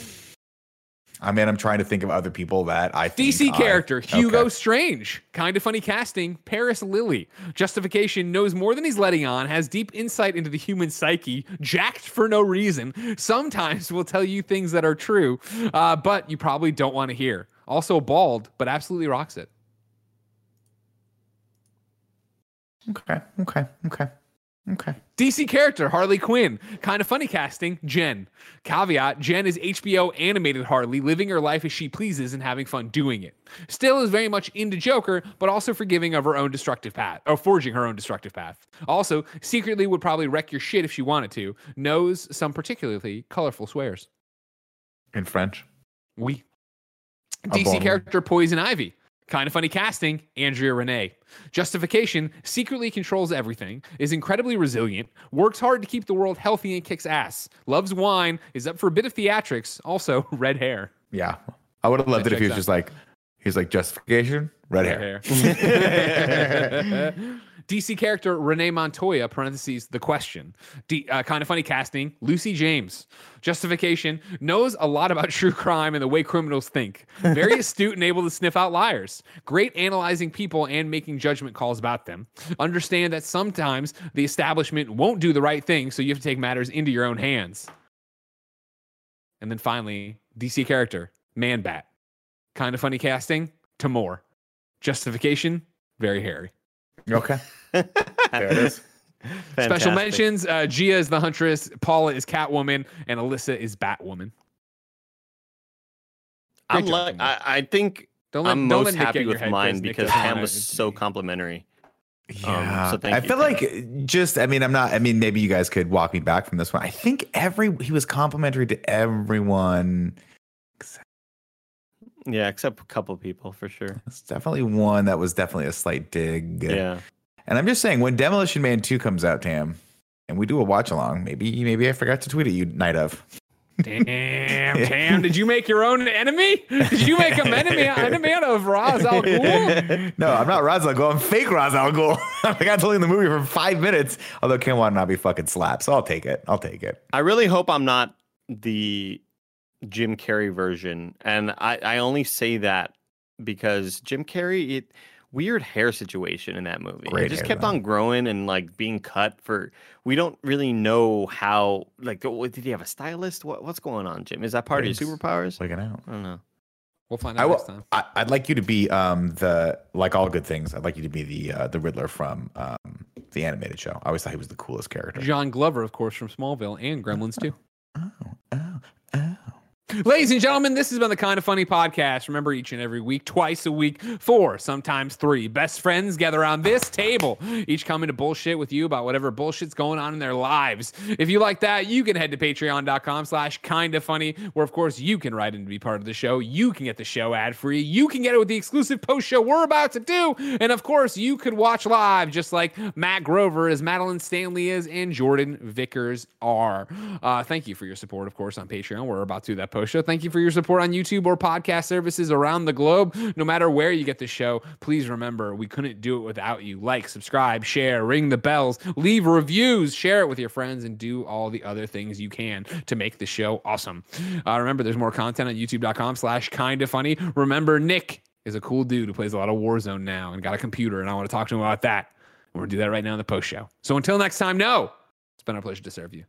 I mean, I'm trying to think of other people that I think DC I- character Hugo Okay. Strange. Kind of funny casting. Paris Lilly. Justification knows more than he's letting on. Has deep insight into the human psyche. Jacked for no reason. Sometimes will tell you things that are true, uh, but you probably don't want to hear. Also bald, but absolutely rocks it. Okay. Okay. Okay. Okay. DC character Harley Quinn. Kind of funny casting. Jen. Caveat: Jen is HBO animated Harley, living her life as she pleases and having fun doing it. Still is very much into Joker, but also forgiving of her own destructive path, or forging her own destructive path. Also, secretly would probably wreck your shit if she wanted to. Knows some particularly colorful swears. In French. We. A DC bon. character Poison Ivy. Kind of funny casting, Andrea Renee. Justification secretly controls everything, is incredibly resilient, works hard to keep the world healthy and kicks ass, loves wine, is up for a bit of theatrics, also <laughs> red hair. Yeah. I would have loved That it if he was checks just like, he's like justification, red, hair. hair. <laughs> <laughs> DC character Renee Montoya, parentheses, the question. D, uh, kind of funny casting, Lucy James. Justification, knows a lot about true crime and the way criminals think. Very <laughs> astute and able to sniff out liars. Great analyzing people and making judgment calls about them. Understand that sometimes the establishment won't do the right thing, so you have to take matters into your own hands. And then finally, DC character, Man Bat. Kind of funny casting, Tamoor. Justification, very hairy. Okay. <laughs> there it is. Special mentions: uh, Gia is the Huntress, Paula is Catwoman, and Alyssa is Batwoman. I'm job, like, I, I think Don't let, I'm don't most let Nick happy with head mine because doesn't Pam wanna- was so complimentary. Yeah. so thank I you, feel Tim. like just, I mean, I'm not, I mean, maybe you guys could walk me back from this one. I think every, he was complimentary to everyone. Yeah, except a couple people for sure. It's definitely one that was definitely a slight dig. Yeah. And I'm just saying, when Demolition Man 2 comes out, Tam, and we do a watch along, maybe maybe I forgot to tweet at you night of. Damn, <laughs> Tam, did you make your own enemy? Did you make an enemy, enemy out of Ra's al Ghul? <laughs> no, I'm not Ra's al Ghul. I'm fake Ra's al Ghul. <laughs> I got told in the movie for five minutes. Although Kim would not be fucking slapped, so I'll take it. I'll take it. I really hope I'm not the Jim Carrey version. And I, I only say that because Jim Carrey, it weird hair situation in that movie. Great it just hair, kept though. on growing and like being cut for we don't really know how like what, did he have a stylist? What what's going on, Jim? Is that part Wigs. of your superpowers? Wigging out. I don't know. We'll find I out will, next time. I, I'd like you to be um the like all good things. I'd like you to be the uh, the Riddler from um the animated show. I always thought he was the coolest character. John Glover, of course, from Smallville and Gremlins too. Oh, oh, oh. Ladies and gentlemen, this has been the Kind of Funny podcast. Remember, each and every week, twice a week, four, sometimes three best friends gather around this table, each coming to bullshit with you about whatever bullshit's going on in their lives. If you like that, you can head to patreon.com slash kind of funny, where of course you can write in to be part of the show. You can get the show ad free. You can get it with the exclusive post show we're about to do. And of course, you could watch live just like Matt Grover is, Madeline Stanley is, and Jordan Vickers are. Uh, thank you for your support, of course, on Patreon. We're about to do that post show. Thank you for your support on YouTube or podcast services around the globe. No matter where you get the show, please remember we couldn't do it without you. Like, subscribe, share, ring the bells, leave reviews, share it with your friends, and do all the other things you can to make the show awesome. Uh, remember, there's more content on youtube.com slash kind of funny. Remember, Nick is a cool dude who plays a lot of Warzone now and got a computer, and I want to talk to him about that. We're going to do that right now in the post show. So until next time, no, it's been our pleasure to serve you.